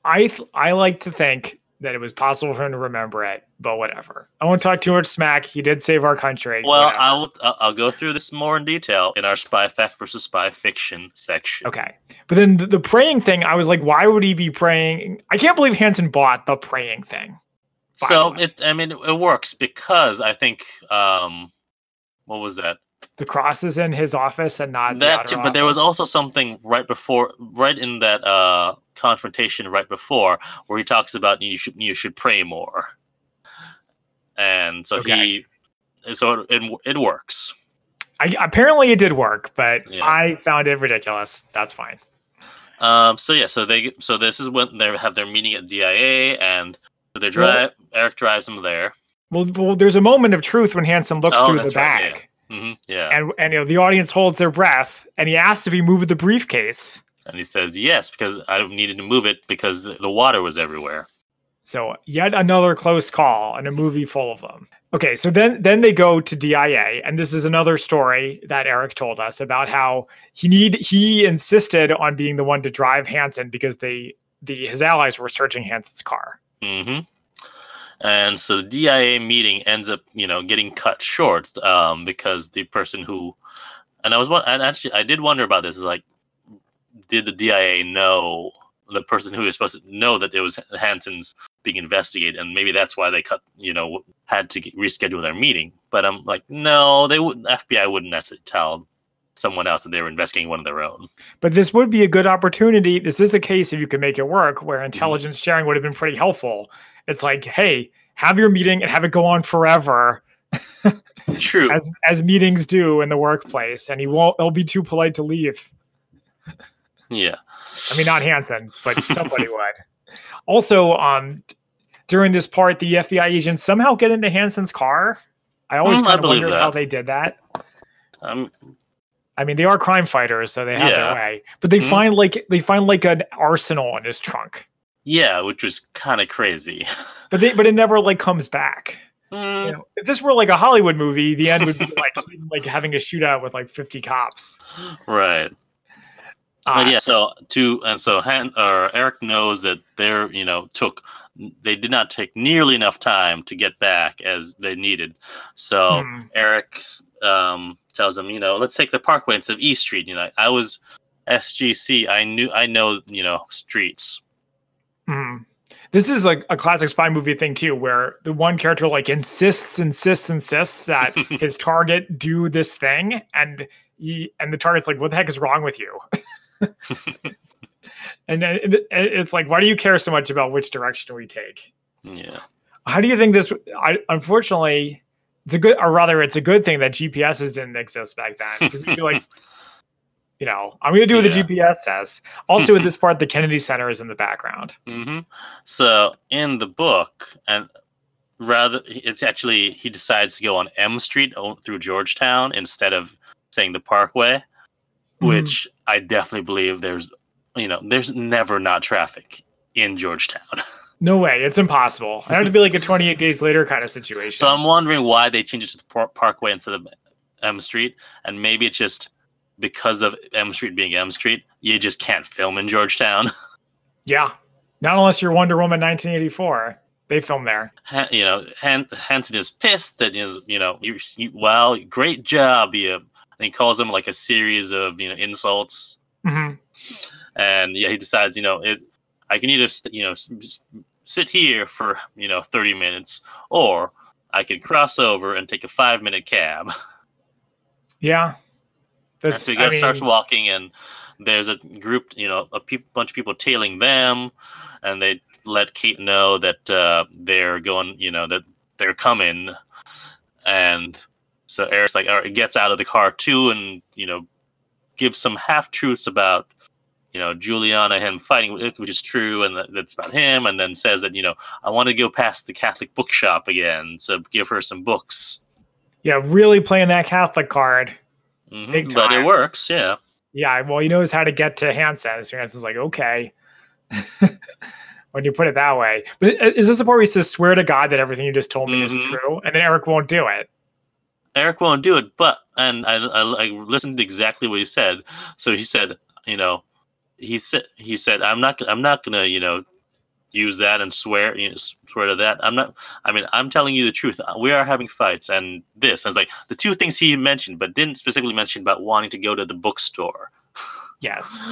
I th- I like to think that it was possible for him to remember it, but whatever. I won't talk too much smack. He did save our country. Well, whatever. I'll I'll go through this more in detail in our spy fact versus spy fiction section. Okay. But then the, the praying thing, I was like, why would he be praying? I can't believe Hanssen bought the praying thing. So it I mean it works because I think um what was that? The cross is in his office and not that outer too, but there was also something right before right in that uh confrontation right before where he talks about you should you should pray more. And so Okay. he so it, it it works. I, apparently it did work, but Yeah. I found it ridiculous. That's fine. Um, so yeah, so they so this is when they have their meeting at DIA, and they Well- drive. Eric drives them there. Well, well, there's a moment of truth when Hanssen looks Oh, through the right, bag, hmm yeah, and and you know, the audience holds their breath, and he asks if he moved the briefcase. and he says yes because I needed to move it because the, water was everywhere. So yet another close call in a movie full of them. Okay, so then then they go to DIA, and this is another story that Eric told us about how he need he insisted on being the one to drive Hanssen because they the his allies were searching Hanssen's car. hmm And so the DIA meeting ends up, you know, getting cut short um, because the person who, and I was one, and actually I did wonder about this. Is like, did the DIA know the person who was supposed to know that it was Hanssen's being investigated, and maybe that's why they cut, you know, had to get, reschedule their meeting. But I'm like, no, they wouldn't. FBI wouldn't necessarily tell someone else that they were investigating one of their own. But this would be a good opportunity. This is a case if you could make it work where intelligence sharing would have been pretty helpful. It's like, hey, have your meeting and have it go on forever True. as as meetings do in the workplace, and he won't. He'll be too polite to leave. yeah. I mean, not Hanssen, but somebody would. Also, um, during this part, the FBI agents somehow get into Hanssen's car. I always Mm, kind of wondered how they did that. Um, I mean, they are crime fighters, so they have Yeah. their way. But they Mhm. find like they find like an arsenal in his trunk. Yeah, which was kind of crazy. But they but it never like comes back. Mm, You know, if this were like a Hollywood movie, the end would be like like having a shootout with like 50 cops. Right. Uh, But yeah, so to and so Han, or Eric knows that they're you know took they did not take nearly enough time to get back as they needed. So hmm. Eric um, tells him, you know, let's take the Parkway instead of E Street. You know, I was SGC. I knew, I know, you know, streets. Mm. This is like a classic spy movie thing too, where the one character like insists, insists, insists that his target do this thing, and he and the target's like, "What the heck is wrong with you?" and it's like, why do you care so much about which direction we take? Yeah. How do you think this? I unfortunately, it's a good, or rather, it's a good thing that GPSs didn't exist back then because like, you know, I'm going to do what yeah. the GPS says. Also, at this part, the Kennedy Center is in the background. Mm-hmm. So in the book, and rather, it's actually he decides to go on M Street through Georgetown instead of saying the Parkway, mm. which I definitely believe there's, you know, there's never not traffic in Georgetown. No way, it's impossible. Had to be like a 28 days later kind of situation. So I'm wondering why they changed it to the Parkway instead of M Street, and maybe it's just because of M Street being M Street, you just can't film in Georgetown. Yeah, not unless you're Wonder Woman 1984. They film there. You know, Han- Hanssen is pissed that is you know you, you well great job you and he calls him like a series of you know insults. Mm-hmm. And yeah, he decides you know it. I can either you know sit here for you know 30 minutes or I can cross over and take a five minute cab. Yeah, that's, and so he I mean, starts walking, and there's a group, you know, a pe- bunch of people tailing them, and they let Kate know that uh, they're going, you know, that they're coming, and so Eric's like, right, gets out of the car too, and you know, gives some half truths about, you know, Juliana him fighting, which is true, and that's about him, and then says that you know, I want to go past the Catholic bookshop again, so give her some books. Yeah, really playing that Catholic card. Mm-hmm, but it works, yeah. Yeah, well, he knows how to get to Hanssen. So Hanssen's like, okay. when you put it that way. But is this the part where he says, swear to God that everything you just told me mm-hmm. is true? And then Eric won't do it. Eric won't do it, but, and I, I, I listened to exactly what he said. So he said, you know, he said, he said, I'm not, I'm not gonna, you know, use that and swear you know, swear to that. I'm not. I mean, I'm telling you the truth. We are having fights, and this. I was like the two things he mentioned, but didn't specifically mention about wanting to go to the bookstore. Yes.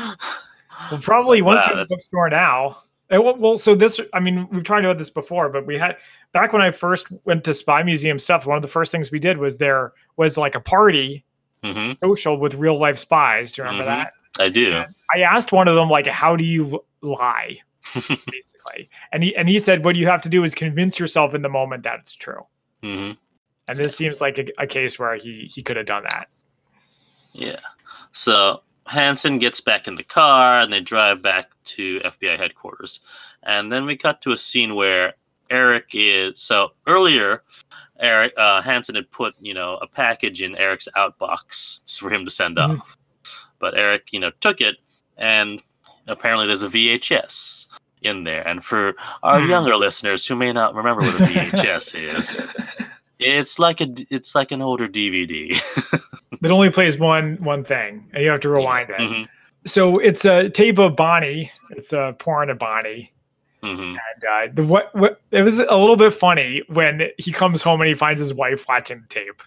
Well, probably once you're at the bookstore now. Well, so this, I mean, we've tried about this before, but we had back when I first went to Spy Museum stuff. One of the first things we did was there was like a party mm-hmm. social with real life spies. Do you remember mm-hmm. that? I do. And I asked one of them like, "How do you lie?" basically. And he and he said, what you have to do is convince yourself in the moment that it's true. Mm-hmm. And this seems like a, a case where he he could have done that. Yeah. So Hanssen gets back in the car and they drive back to FBI headquarters. And then we cut to a scene where Eric is so earlier Eric uh, Hanssen had put, you know, a package in Eric's outbox for him to send mm-hmm. off. But Eric, you know, took it and apparently there's a VHS in there. And for our hmm. younger listeners who may not remember what a VHS is, it's like a it's like an older DVD. it only plays one one thing, and you have to rewind yeah. it. Mm-hmm. So it's a tape of Bonnie. It's a porn of Bonnie. Mm-hmm. And uh, the what, what it was a little bit funny when he comes home and he finds his wife watching the tape.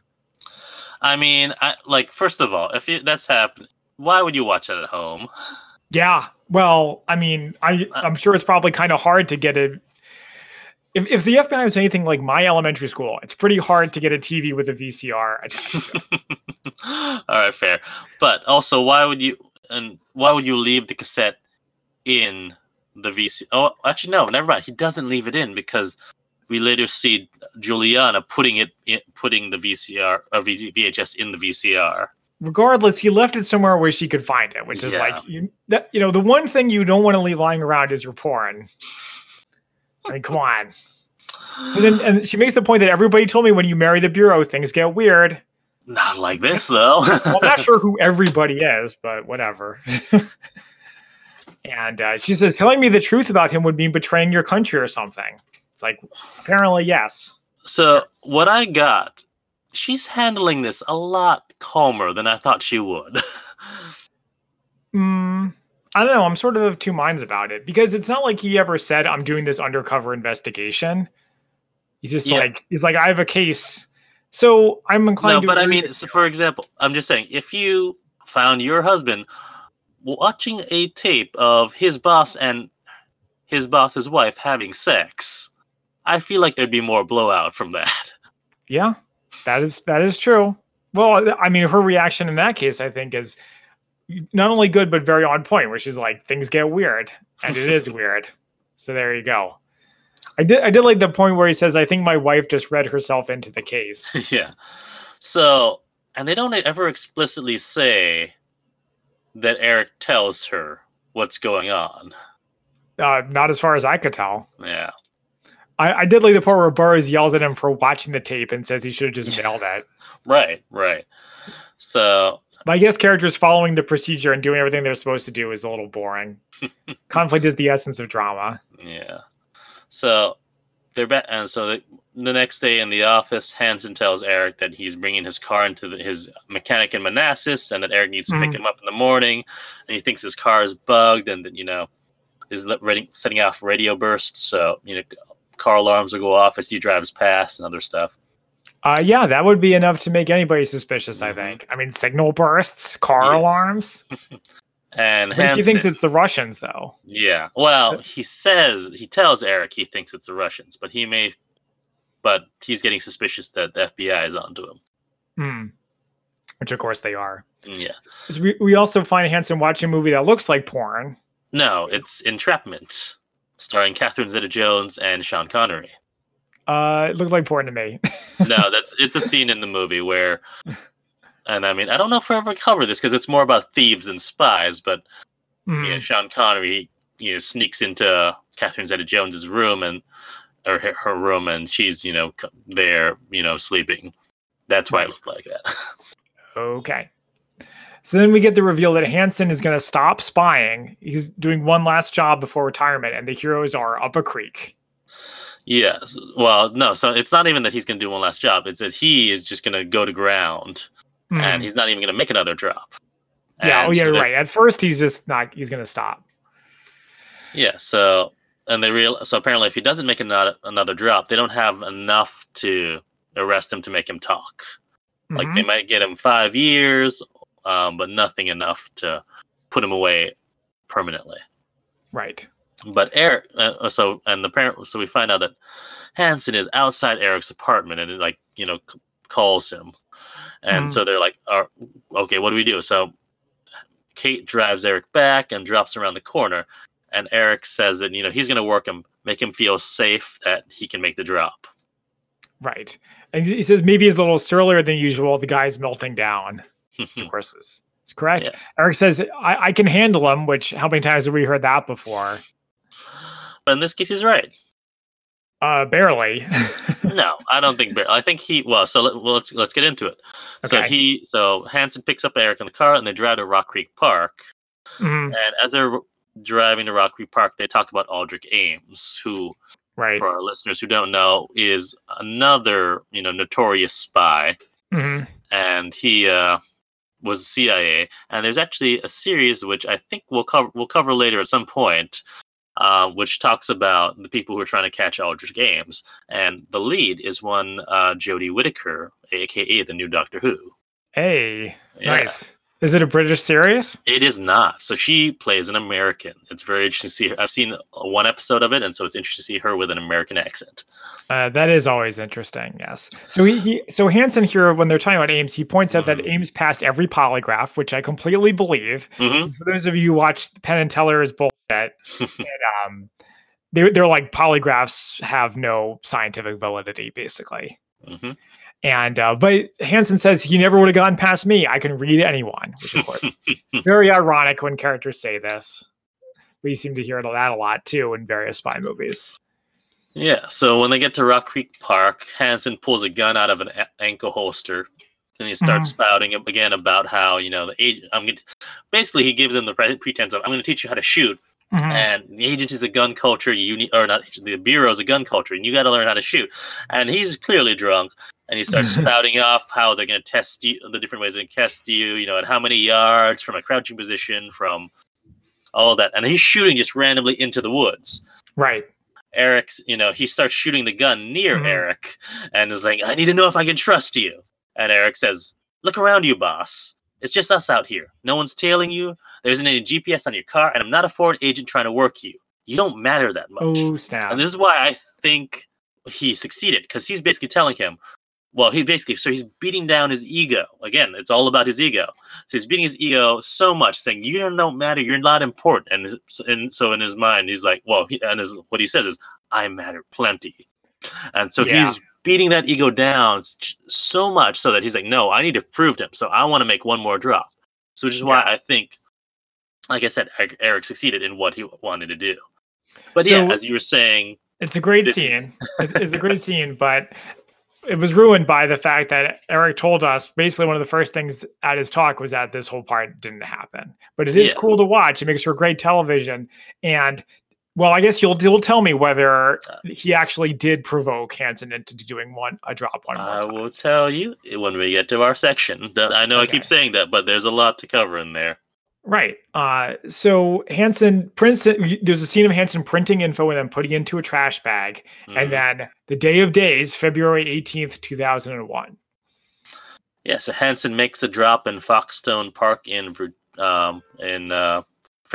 I mean, I, like first of all, if it, that's happened, why would you watch it at home? Yeah, well, I mean, I uh, I'm sure it's probably kind of hard to get a. If, if the FBI was anything like my elementary school, it's pretty hard to get a TV with a VCR attached. All right, fair. But also, why would you and why would you leave the cassette in the VC? Oh, actually, no, never mind. He doesn't leave it in because we later see Juliana putting it, in, putting the VCR or VHS in the VCR regardless, he left it somewhere where she could find it, which is yeah. like you, that, you know, the one thing you don't want to leave lying around is your porn. I mean, come on. So then, and she makes the point that everybody told me when you marry the bureau, things get weird. Not like this, though. well, I'm not sure who everybody is, but whatever. and uh, she says, telling me the truth about him would mean betraying your country or something. It's like, apparently, yes. So, what I got she's handling this a lot calmer than I thought she would. mm, I don't know. I'm sort of of two minds about it because it's not like he ever said, I'm doing this undercover investigation. He's just yeah. like, he's like, I have a case So I'm inclined. No, to but I mean, so for example, I'm just saying, if you found your husband watching a tape of his boss and his boss's wife having sex, I feel like there'd be more blowout from that. yeah, that is that is true. Well, I mean, her reaction in that case, I think, is not only good but very on point. Where she's like, "Things get weird," and it is weird. So there you go. I did. I did like the point where he says, "I think my wife just read herself into the case." yeah. So, and they don't ever explicitly say that Eric tells her what's going on. Uh, not as far as I could tell. Yeah. I, I did like the part where Burroughs yells at him for watching the tape and says he should have just mailed it. Right, right. So, I guess characters following the procedure and doing everything they're supposed to do is a little boring. Conflict is the essence of drama. yeah. So, they're back. And so the, the next day in the office, Hanssen tells Eric that he's bringing his car into the, his mechanic in Manassas and that Eric needs to pick Mhm. him up in the morning. And he thinks his car is bugged and that, you know, is let- ready, setting off radio bursts. So, you know, car alarms will go off as he drives past and other stuff. Uh, yeah, that would be enough to make anybody suspicious, I Mhm. think. I mean, signal bursts, car Yeah. alarms. And But he thinks it's the Russians, though. yeah. Well, he says he tells Eric he thinks it's the Russians, but he may, but he's getting suspicious that the FBI is onto him. Hmm. Which, of course, they are. Yeah. So We, we also find Hanssen watching a movie that looks like porn. No, it's Entrapment, starring Catherine Zeta-Jones and Sean Connery. Uh, it looked like porn to me. No, that's it's a scene in the movie where, and I mean, I don't know if I ever cover this because it's more about thieves and spies, but Hmm. yeah, Sean Connery, you know, sneaks into Catherine Zeta-Jones's room and or her, her room, and she's you know there, you know, sleeping. That's why it looked like that. Okay. So then we get the reveal that Hanssen is going to stop spying. He's doing one last job before retirement, and the heroes are up a creek. yes. Well, no. So it's not even that he's going to do one last job. It's that he is just going to go to ground, Hmm. and he's not even going to make another drop. yeah, And oh yeah, so right. At first, he's just not. He's going to stop. Yeah. So and they real. So apparently, if he doesn't make another another drop, they don't have enough to arrest him to make him talk. Like Mhm. they might get him five years, um, but nothing enough to put him away permanently. right. But Eric, uh, so and the parent, so we find out that Hanssen is outside Eric's apartment and it, like you know c- calls him, and Mhm. so they're like, "Are okay? What do we do?" So Kate drives Eric back and drops him around the corner, and Eric says that you know he's going to work him, make him feel safe that he can make the drop. Right. And he he says maybe he's a little surlier than usual. The guy's melting down. Of course, is it's correct. Yeah. Eric says I, I can handle him. Which how many times have we heard that before? but in this case, he's right. Uh, barely. no, I don't think. Bear, I think he. Well, so let, well, let's let's get into it. So he, so Hanssen picks up Eric in the car, and they drive to Rock Creek Park. Mhm, And as they're driving to Rock Creek Park, they talk about Aldrich Ames, who, Right. for our listeners who don't know, is another you know notorious spy, Mhm. and he uh, was CIA. And there's actually a series which I think we'll cover we'll cover later at some point. Uh, which talks about the people who are trying to catch Aldrich Ames, and the lead is one uh, Jodie Whittaker, aka the new Doctor Who. Hey, Yeah. nice. Is it a British series? It is not. So she plays an American. It's very interesting to see her. I've seen one episode of it, and so it's interesting to see her with an American accent. Uh, that is always interesting. Yes. So he, he so Hanssen here, when they're talking about Ames, he points out that Mhm. Ames passed every polygraph, which I completely believe. hmm For those of you who watch Penn and Teller's bullshit, and, um, they're they're like polygraphs have no scientific validity, basically. hmm And uh, but Hanssen says he never would have gotten past me. I can read anyone, which of course very ironic when characters say this. We seem to hear that a lot too in various spy movies. Yeah. So when they get to Rock Creek Park, Hanssen pulls a gun out of an a- ankle holster. Then he starts spouting up again about how you know the agent. I'm going basically he gives them the pretense of I'm going to teach you how to shoot. Mhm. and the agency's a gun culture. You need, or not, the bureau's a gun culture, and you got to learn how to shoot. And he's clearly drunk, and he starts spouting off how they're going to test you, the different ways they test you, you know, at how many yards from a crouching position, from all that. And he's shooting just randomly into the woods. Right. Eric's, you know, he starts shooting the gun near Mhm. Eric and is like, I need to know if I can trust you. And Eric says, Look around you, boss. It's just us out here. No one's tailing you. There isn't any GPS on your car, and I'm not a foreign agent trying to work you. You don't matter that much. Oh snap! And this is why I think he succeeded, because he's basically telling him, well, he basically, so he's beating down his ego. Again, it's all about his ego. So he's beating his ego so much, saying, you don't matter, you're not important. And, and so in his mind, he's like, well, he, and his, what he says is, I matter plenty. And so Yeah. he's beating that ego down so much so that he's like, no, I need to prove to him. So I want to make one more drop. So which is why I think, like I said, Eric, succeeded in what he wanted to do. But yeah, as you were saying, It's a great This- scene. It's, it's a great scene, but it was ruined by the fact that Eric told us basically one of the first things at his talk was that this whole part didn't happen. But it is Yeah. cool to watch. It makes for great television. And well, I guess you'll you'll tell me whether Uh. he actually did provoke Hanssen into doing one a drop one more I will tell you when we get to our section. I know I keep saying that, but there's a lot to cover in there. Right. Uh, so Hanssen prints. There's a scene of Hanssen printing info and then putting it into a trash bag. Mhm. And then the day of days, February 18th, 2001. yeah, so Hanssen makes a drop in Foxstone Park in um, in uh,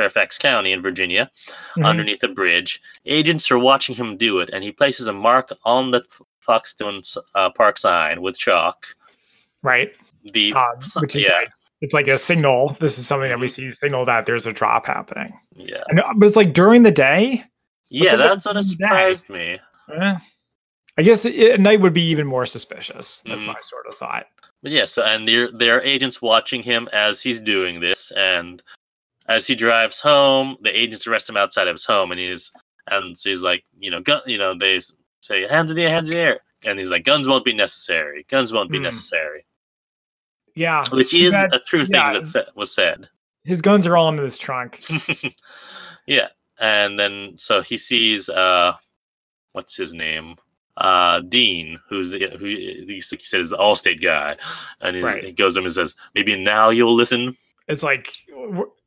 Fairfax County in Virginia, Mhm. underneath a bridge. Agents are watching him do it, and he places a mark on the F- Foxstone uh, Park sign with chalk. Right. The Um, which is yeah, like, it's like a signal. This is something that we see signal that there's a drop happening. yeah, And uh, but it's like during the day. yeah. That's what day? surprised me. Eh, I guess it, at night would be even more suspicious. That's Mhm. my sort of thought. But yeah, so and there there are agents watching him as he's doing this, and as he drives home, the agents arrest him outside of his home, and he's and so he's like, you know, gun, you know, they say hands in the air, hands in the air, and he's like, guns won't be necessary, guns won't be Hmm. necessary, Yeah. which is bad a true thing yeah. that sa- was said. His guns are all in his trunk. yeah, and then so he sees uh, what's his name? Uh, Dean, who's the who you said is the Allstate guy, and he's, Right. he goes to him and says, maybe now you'll listen. It's like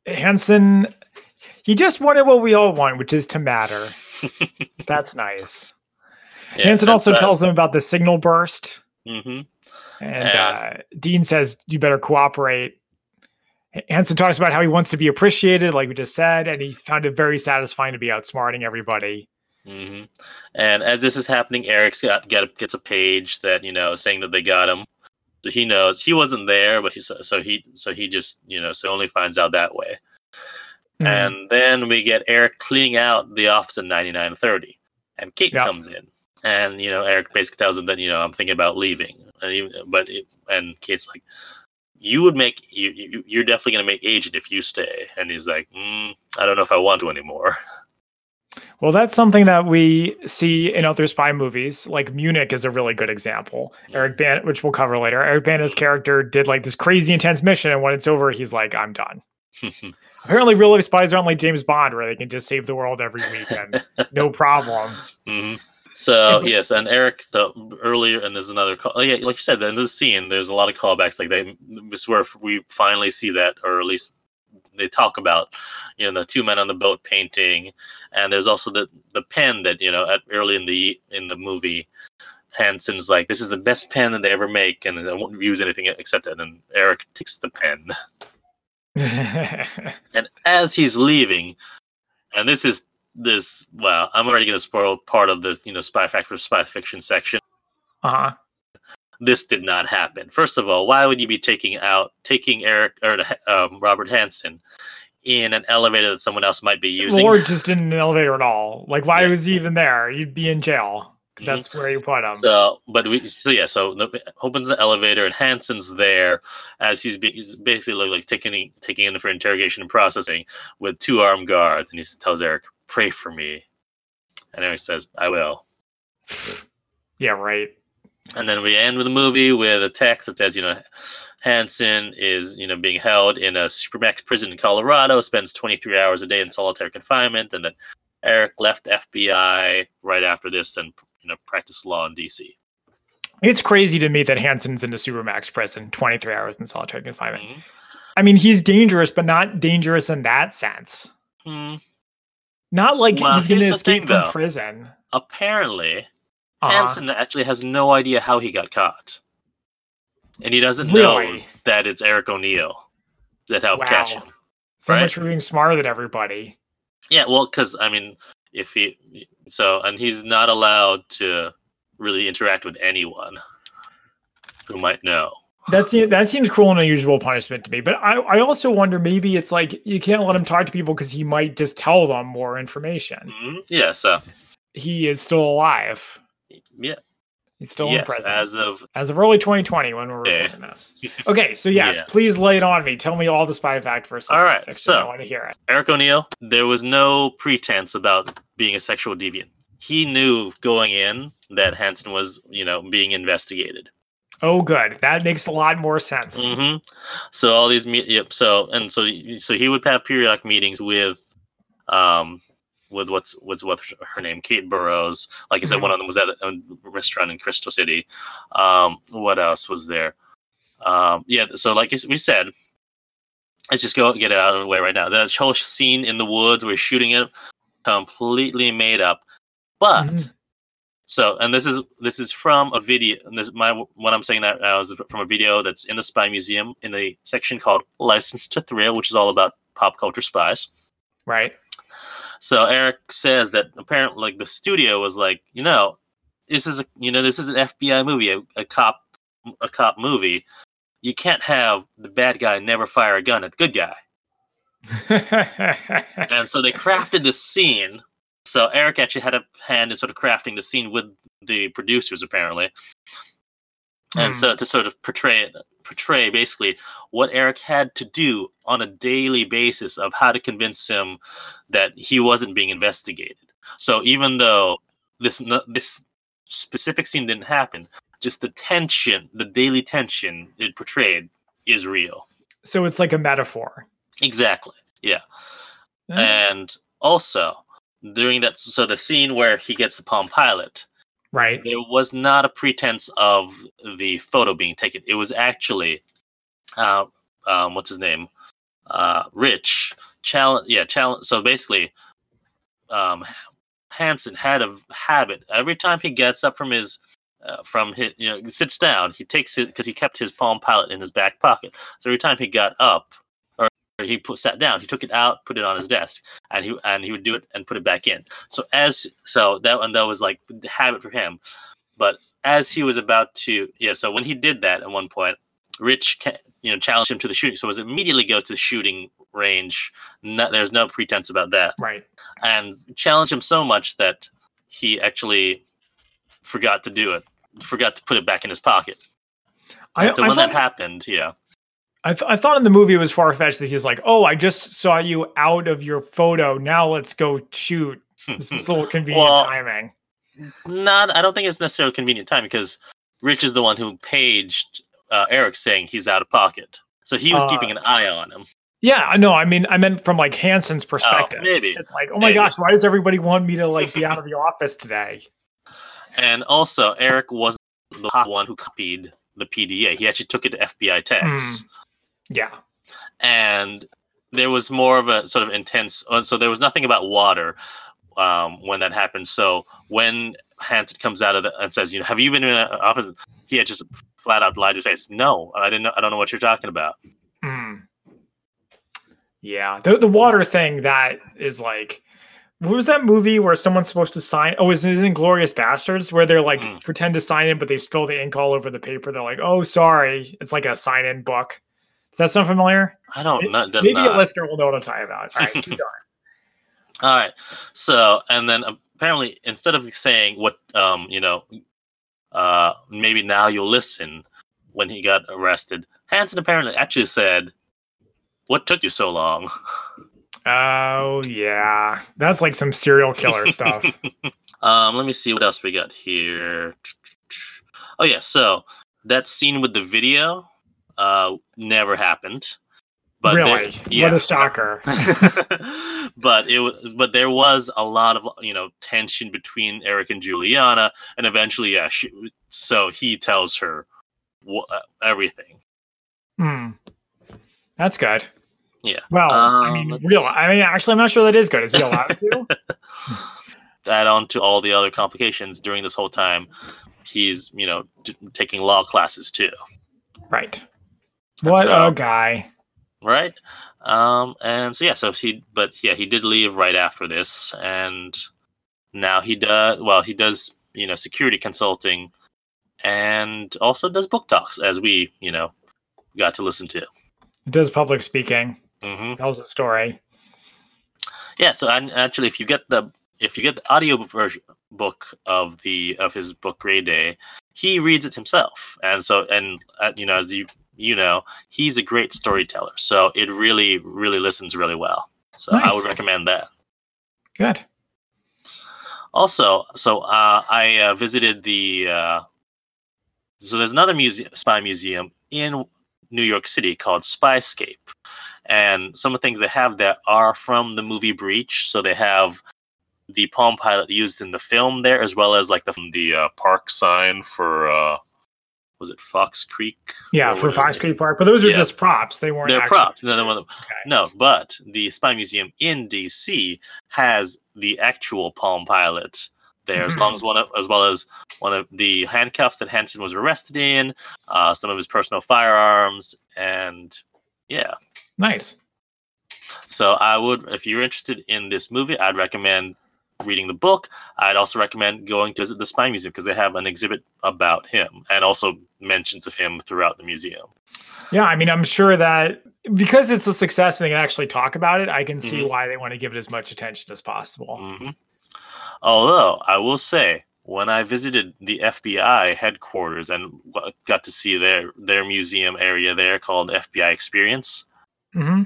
Hanssen. He just wanted what we all want, which is to matter. That's nice. Yeah, Hanssen also so- tells them about the signal burst. Mhm. And uh, Dean says, You better cooperate. Hanssen talks about how he wants to be appreciated, like we just said, and he found it very satisfying to be outsmarting everybody. hmm And as this is happening, Eric's got, get, gets a page that you know saying that they got him. So he knows he wasn't there, but he so, so he so he just you know so only finds out that way. Mhm. And then we get Eric cleaning out the office at ninety nine thirty, and Kate Yeah. comes in, and you know Eric basically tells him that you know I'm thinking about leaving, and even, but it, and Kate's like, you would make you, you you're definitely gonna make agent if you stay, and he's like, mm, I don't know if I want to anymore. Well, that's something that we see in other spy movies. Like Munich is a really good example. Eric Ban, which we'll cover later. Eric Bana's character did like this crazy intense mission, and when it's over, he's like, "I'm done." Apparently, real life spies aren't like James Bond, where they can just save the world every weekend, no problem. hmm So yes, and Eric. So earlier, and there's another call. Oh, yeah, like you said, in this scene, there's a lot of callbacks. Like they, this is where we finally see that, or at least they talk about, you know, the two men on the boat painting, and there's also the the pen that you know, at early in the in the movie, Hanssen's like, "This is the best pen that they ever make, and I won't use anything except it." And Eric takes the pen, and as he's leaving, and this is this. Well, I'm already going to spoil part of the you know spy fact factor spy fiction section. uh-huh. This did not happen. First of all, why would you be taking out taking Eric or um, Robert Hanssen in an elevator that someone else might be using? Or just in an elevator at all. Like, why Yeah. was he even there? You'd be in jail because Mhm. that's where you put him. So, but we so yeah, so the, opens the elevator and Hanssen's there as he's, be, he's basically like, like taking taking in for interrogation and processing with two armed guards, and he tells Eric, "Pray for me," and Eric says, "I will." yeah, right. And then we end with a movie with a text that says, you know, Hanssen is, you know, being held in a supermax prison in Colorado, spends 23 hours a day in solitary confinement, and that Eric left FBI right after this and, you know, practiced law in D.C. It's crazy to me that Hanssen's in a supermax prison, 23 hours in solitary confinement. Mhm. I mean, he's dangerous, but not dangerous in that sense. Hmm. Not like Well, he's going to escape thing, from though. prison. apparently Uh-huh. Hanssen actually has no idea how he got caught, and he doesn't know that it's Eric O'Neil that helped catch him. So right? much for being smarter than everybody. Yeah, well, because I mean, if he so, and he's not allowed to really interact with anyone who might know. That seems that seems cruel and unusual punishment to me. But I, I also wonder maybe it's like you can't let him talk to people because he might just tell them more information. Mhm. Yeah, so He is still alive. Yeah, He's still in yes, prison as of as of early 2020 when we're recording this. Okay, so yes, Yeah. please lay it on me. Tell me all the spy fact versus All right, fiction. so- I want to hear it. Eric O'Neil, there was no pretense about being a sexual deviant. He knew going in that Hanssen was, you know, being investigated. Oh, good. That makes a lot more sense. hmm So all these, me- yep. So and so, so he would have periodic meetings with, um, with what's what's what's her name, Kate Burroughs. Like I said, Mhm. one of them was at a restaurant in Crystal City. Um, what else was there? Um, yeah. So like we said, let's just go get it out of the way right now. That whole scene in the woods we're shooting it, completely made up. But Mhm. so, and this is this is from a video. And this my what I'm saying that now is from a video that's in the Spy Museum in a section called "License to Thrill," which is all about pop culture spies. Right. So Eric says that apparently, like the studio was like, you know, this is a you know this is an FBI movie, a, a cop a cop movie. You can't have the bad guy never fire a gun at the good guy. And so they crafted this scene. So Eric actually had a hand in sort of crafting the scene with the producers, apparently. And Hmm. so to sort of portray it, portray basically what Eric had to do on a daily basis of how to convince him that he wasn't being investigated. So even though this this specific scene didn't happen, just the tension, the daily tension it portrayed is real. so it's like a metaphor. Exactly. Yeah. Eh, And also, during that, so the scene where he gets the Palm Pilot, right. there was not a pretense of the photo being taken. It was actually, uh, um, what's his name? Uh, Rich. Challenge. Yeah, challenge. So basically, um, Hanssen had a habit every time he gets up from his. Uh, from his, you know, sits down. He takes his because he kept his Palm Pilot in his back pocket. So every time he got up, he put, sat down, he took it out, put it on his desk, and he and he would do it and put it back in. So as so that and that was like the habit for him. But as he was about to, yeah. So when he did that at one point, Rich, you know, challenged him to the shooting. So it was immediately goes to the shooting range. No, there's no pretense about that, Right. and challenged him so much that he actually forgot to do it, forgot to put it back in his pocket. I, so I when thought, that happened, yeah, I, th- I thought in the movie it was far fetched that he's like, "Oh, I just saw you out of your photo. Now let's go shoot." This is a little convenient Well, timing. not. I don't think it's necessarily convenient time because Rich is the one who paged uh, Eric saying he's out of pocket, so he was Uh, keeping an eye on him. Yeah, I know. I mean, I meant from like Hanssen's perspective. Oh, maybe. it's like, oh my Maybe. gosh, why does everybody want me to like be out of the office today? And also, Eric wasn't the one who copied the PDA. He actually took it to FBI techs. Yeah, And there was more of a sort of intense. uh, So there was nothing about water um, when that happened. So when Hanssen comes out of the and says, "You know, have you been in an office?" He had just flat out lied to his face. No, I didn't. Know, I don't know what you're talking about. Hmm. yeah. The the water thing that is like. What was that movie where someone's supposed to sign? Oh, is it Inglourious Basterds where they're like Mm. pretend to sign in, but they spill the ink all over the paper? They're like, "Oh, sorry." It's like a sign-in book. Does that sound familiar? I don't know. Maybe not. a listener will know what I'm talking about. All right, keep going. All right. So, and then apparently, instead of saying what, um, you know, uh, maybe now you'll listen when he got arrested, Hanssen apparently actually said, "What took you so long?" Oh yeah, that's like some serial killer stuff. Um, let me see what else we got here. Oh yeah, so that scene with the video, uh, never happened. there- really? What a shocker! but it was, but there was a lot of you know tension between Eric and Juliana, and eventually, yeah, she, so he tells her wha- uh, everything. Hmm. That's good. Yeah. Well, I Um, mean, real. I mean, actually, I'm not sure that is good. Is he allowed to? add on to all the other complications during this whole time, he's you know t- taking law classes too. Right. What so- a guy. right? Um, and so yeah, so he, but yeah, he did leave right after this, and now he does well. He does you know security consulting, and also does book talks, as we you know got to listen to. Does public speaking. Mm-hmm. Tells a story. Yeah, so and actually, if you get the if you get the audio version book of the of his book Gray Day, he reads it himself, and so and uh, you know as you you know he's a great storyteller, so it really really listens really well. So I Nice. would recommend that. Good. Also, so uh, I uh, visited the. Uh, so there's another museum, spy museum in New York City called Spyscape, and some of the things they have that are from the movie Breach. So they have the Palm Pilot used in the film there, as well as like the the uh, park sign for uh, was it Fox Creek? Yeah, for. Fox Creek Park, but those are Yeah. just props. They weren't. They're actually- props. Another one. of them- Okay. No, but the Spy Museum in DC has the actual Palm Pilot there, as Mhm. long as one of, as well as one of the handcuffs that Hanssen was arrested in, uh, some of his personal firearms, and yeah. Nice. So I would, if you're interested in this movie, I'd recommend reading the book. I'd also recommend going to visit the Spy Museum because they have an exhibit about him and also mentions of him throughout the museum. Yeah, I mean, I'm sure that because it's a success and they can actually talk about it, I can see Mhm. why they want to give it as much attention as possible. hmm Although I will say, when I visited the FBI headquarters and got to see their their museum area there called FBI Experience, hmm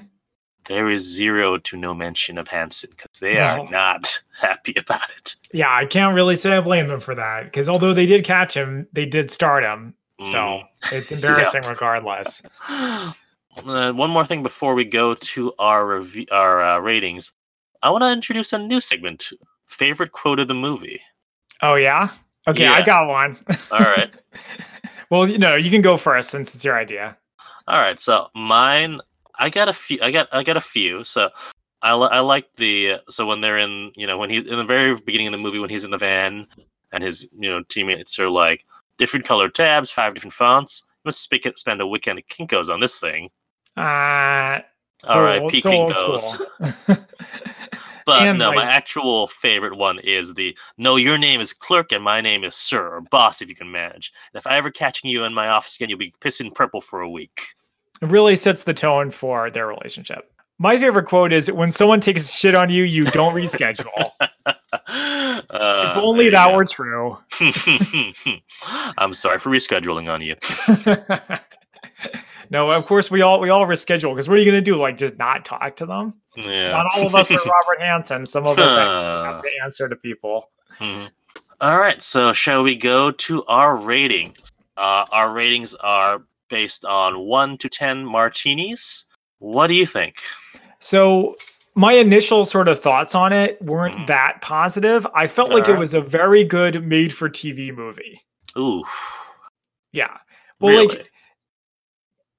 there is zero to no mention of Hanssen because they No. are not happy about it. Yeah, I can't really say I blame them for that because although they did catch him, they did start him. So it's embarrassing regardless. Mm. Uh, one more thing before we go to our review, our uh, ratings, I want to introduce a new segment. Favorite quote of the movie. Oh, yeah? Okay, I got one. All right. well, you know, you can go first since it's your idea. All right, so mine, I got a few. I got I got a few. So I li- I like the so when they're in you know when he's in the very beginning of the movie when he's in the van and his you know teammates are like different colored tabs, five different fonts. You must speak it, spend a weekend at Kinko's on this thing. Uh, All right, old- P old Kinko's. But And, no, my actual favorite one is the no. Your name is clerk and my name is sir or boss if you can manage. And if I ever catching you in my office again, you'll be pissing purple for a week. Really sets the tone for their relationship. My favorite quote is when someone takes shit on you, you don't reschedule. Uh, if only that were true. I'm sorry for rescheduling on you. no, of course we all we all reschedule because what are you gonna do? Like just not talk to them? Yeah. Not all of us are Robert Hanssen. Some of us have to answer to people. mhm. All right, so shall we go to our ratings? Uh, our ratings are based on one to ten martinis. What do you think? So my initial sort of thoughts on it weren't Mhm. that positive. I felt like it was a very good made for TV movie. Ooh, Yeah. Well, really? like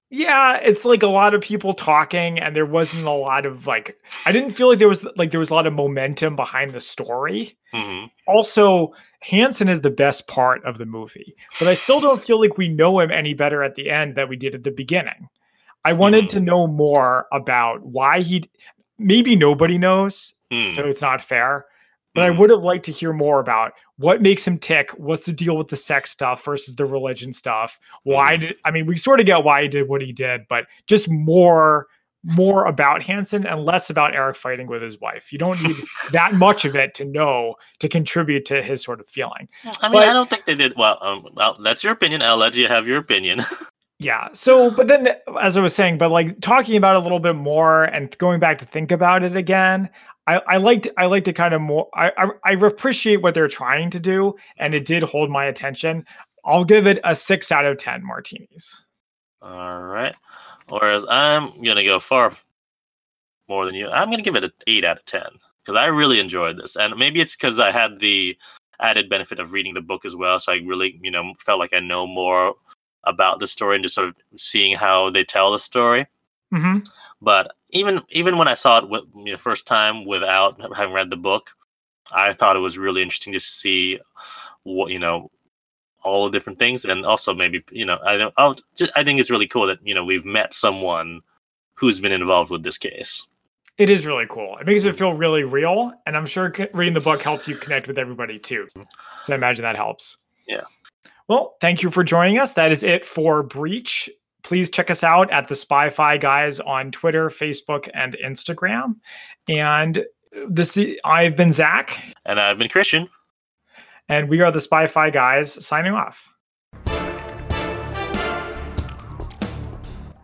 yeah, it's like a lot of people talking and there wasn't a lot of like I didn't feel like there was like there was a lot of momentum behind the story. Mhm. Also, Hanssen is the best part of the movie, but I still don't feel like we know him any better at the end that we did at the beginning. I wanted Mhm. to know more about why he maybe nobody knows, Hmm. so it's not fair. But I would have liked to hear more about what makes him tick. What's the deal with the sex stuff versus the religion stuff? Why Mhm. did I mean we sort of get why he did what he did, but just more more about Hanssen and less about Eric fighting with his wife. You don't need that much of it to know to contribute to his sort of feeling. I mean, but- I don't think they did well. Um, well, that's your opinion. I'll let you have your opinion. Yeah. So, but then, as I was saying, but like talking about it a little bit more and going back to think about it again, I, I liked, I liked to kind of more, I, I, I appreciate what they're trying to do, and it did hold my attention. I'll give it a six out of 10 martinis. All right. Whereas I'm gonna go far more than you. I'm gonna give it an eight out of ten because I really enjoyed this, and maybe it's because I had the added benefit of reading the book as well, so I really, you know, felt like I know more about the story and just sort of seeing how they tell the story. Hmm But even even when I saw it with, you know, first time without having read the book, I thought it was really interesting to see what you know all the different things, and also maybe you know I don't I'll, I think it's really cool that you know we've met someone who's been involved with this case. It is really cool. It makes it feel really real, and I'm sure reading the book helps you connect with everybody too. So I imagine that helps. Yeah. Well, thank you for joining us. That is it for Breach. Please check us out at the Spy-Fi Guys on Twitter, Facebook, and Instagram. And this I've been Zach. And I've been Christian. And we are the Spy-Fi Guys signing off.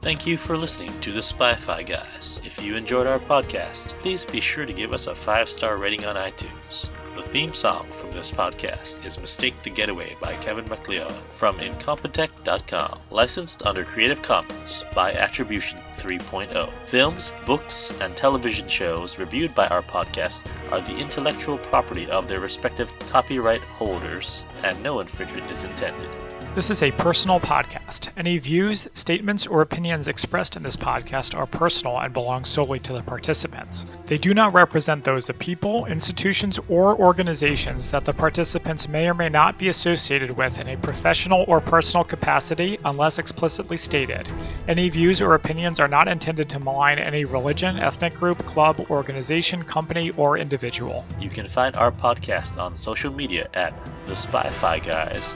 Thank you for listening to the Spy-Fi Guys. If you enjoyed our podcast, please be sure to give us a five-star rating on iTunes. The theme song from this podcast is Mistake the Getaway by Kevin MacLeod from Incompetech.com, licensed under Creative Commons by Attribution 3.0. Films, books, and television shows reviewed by our podcast are the intellectual property of their respective copyright holders, and no infringement is intended. This is a personal podcast. Any views, statements, or opinions expressed in this podcast are personal and belong solely to the participants. They do not represent those of people, institutions, or organizations that the participants may or may not be associated with in a professional or personal capacity unless explicitly stated. Any views or opinions are not intended to malign any religion, ethnic group, club, organization, company, or individual. You can find our podcast on social media at The Spy Fi Guys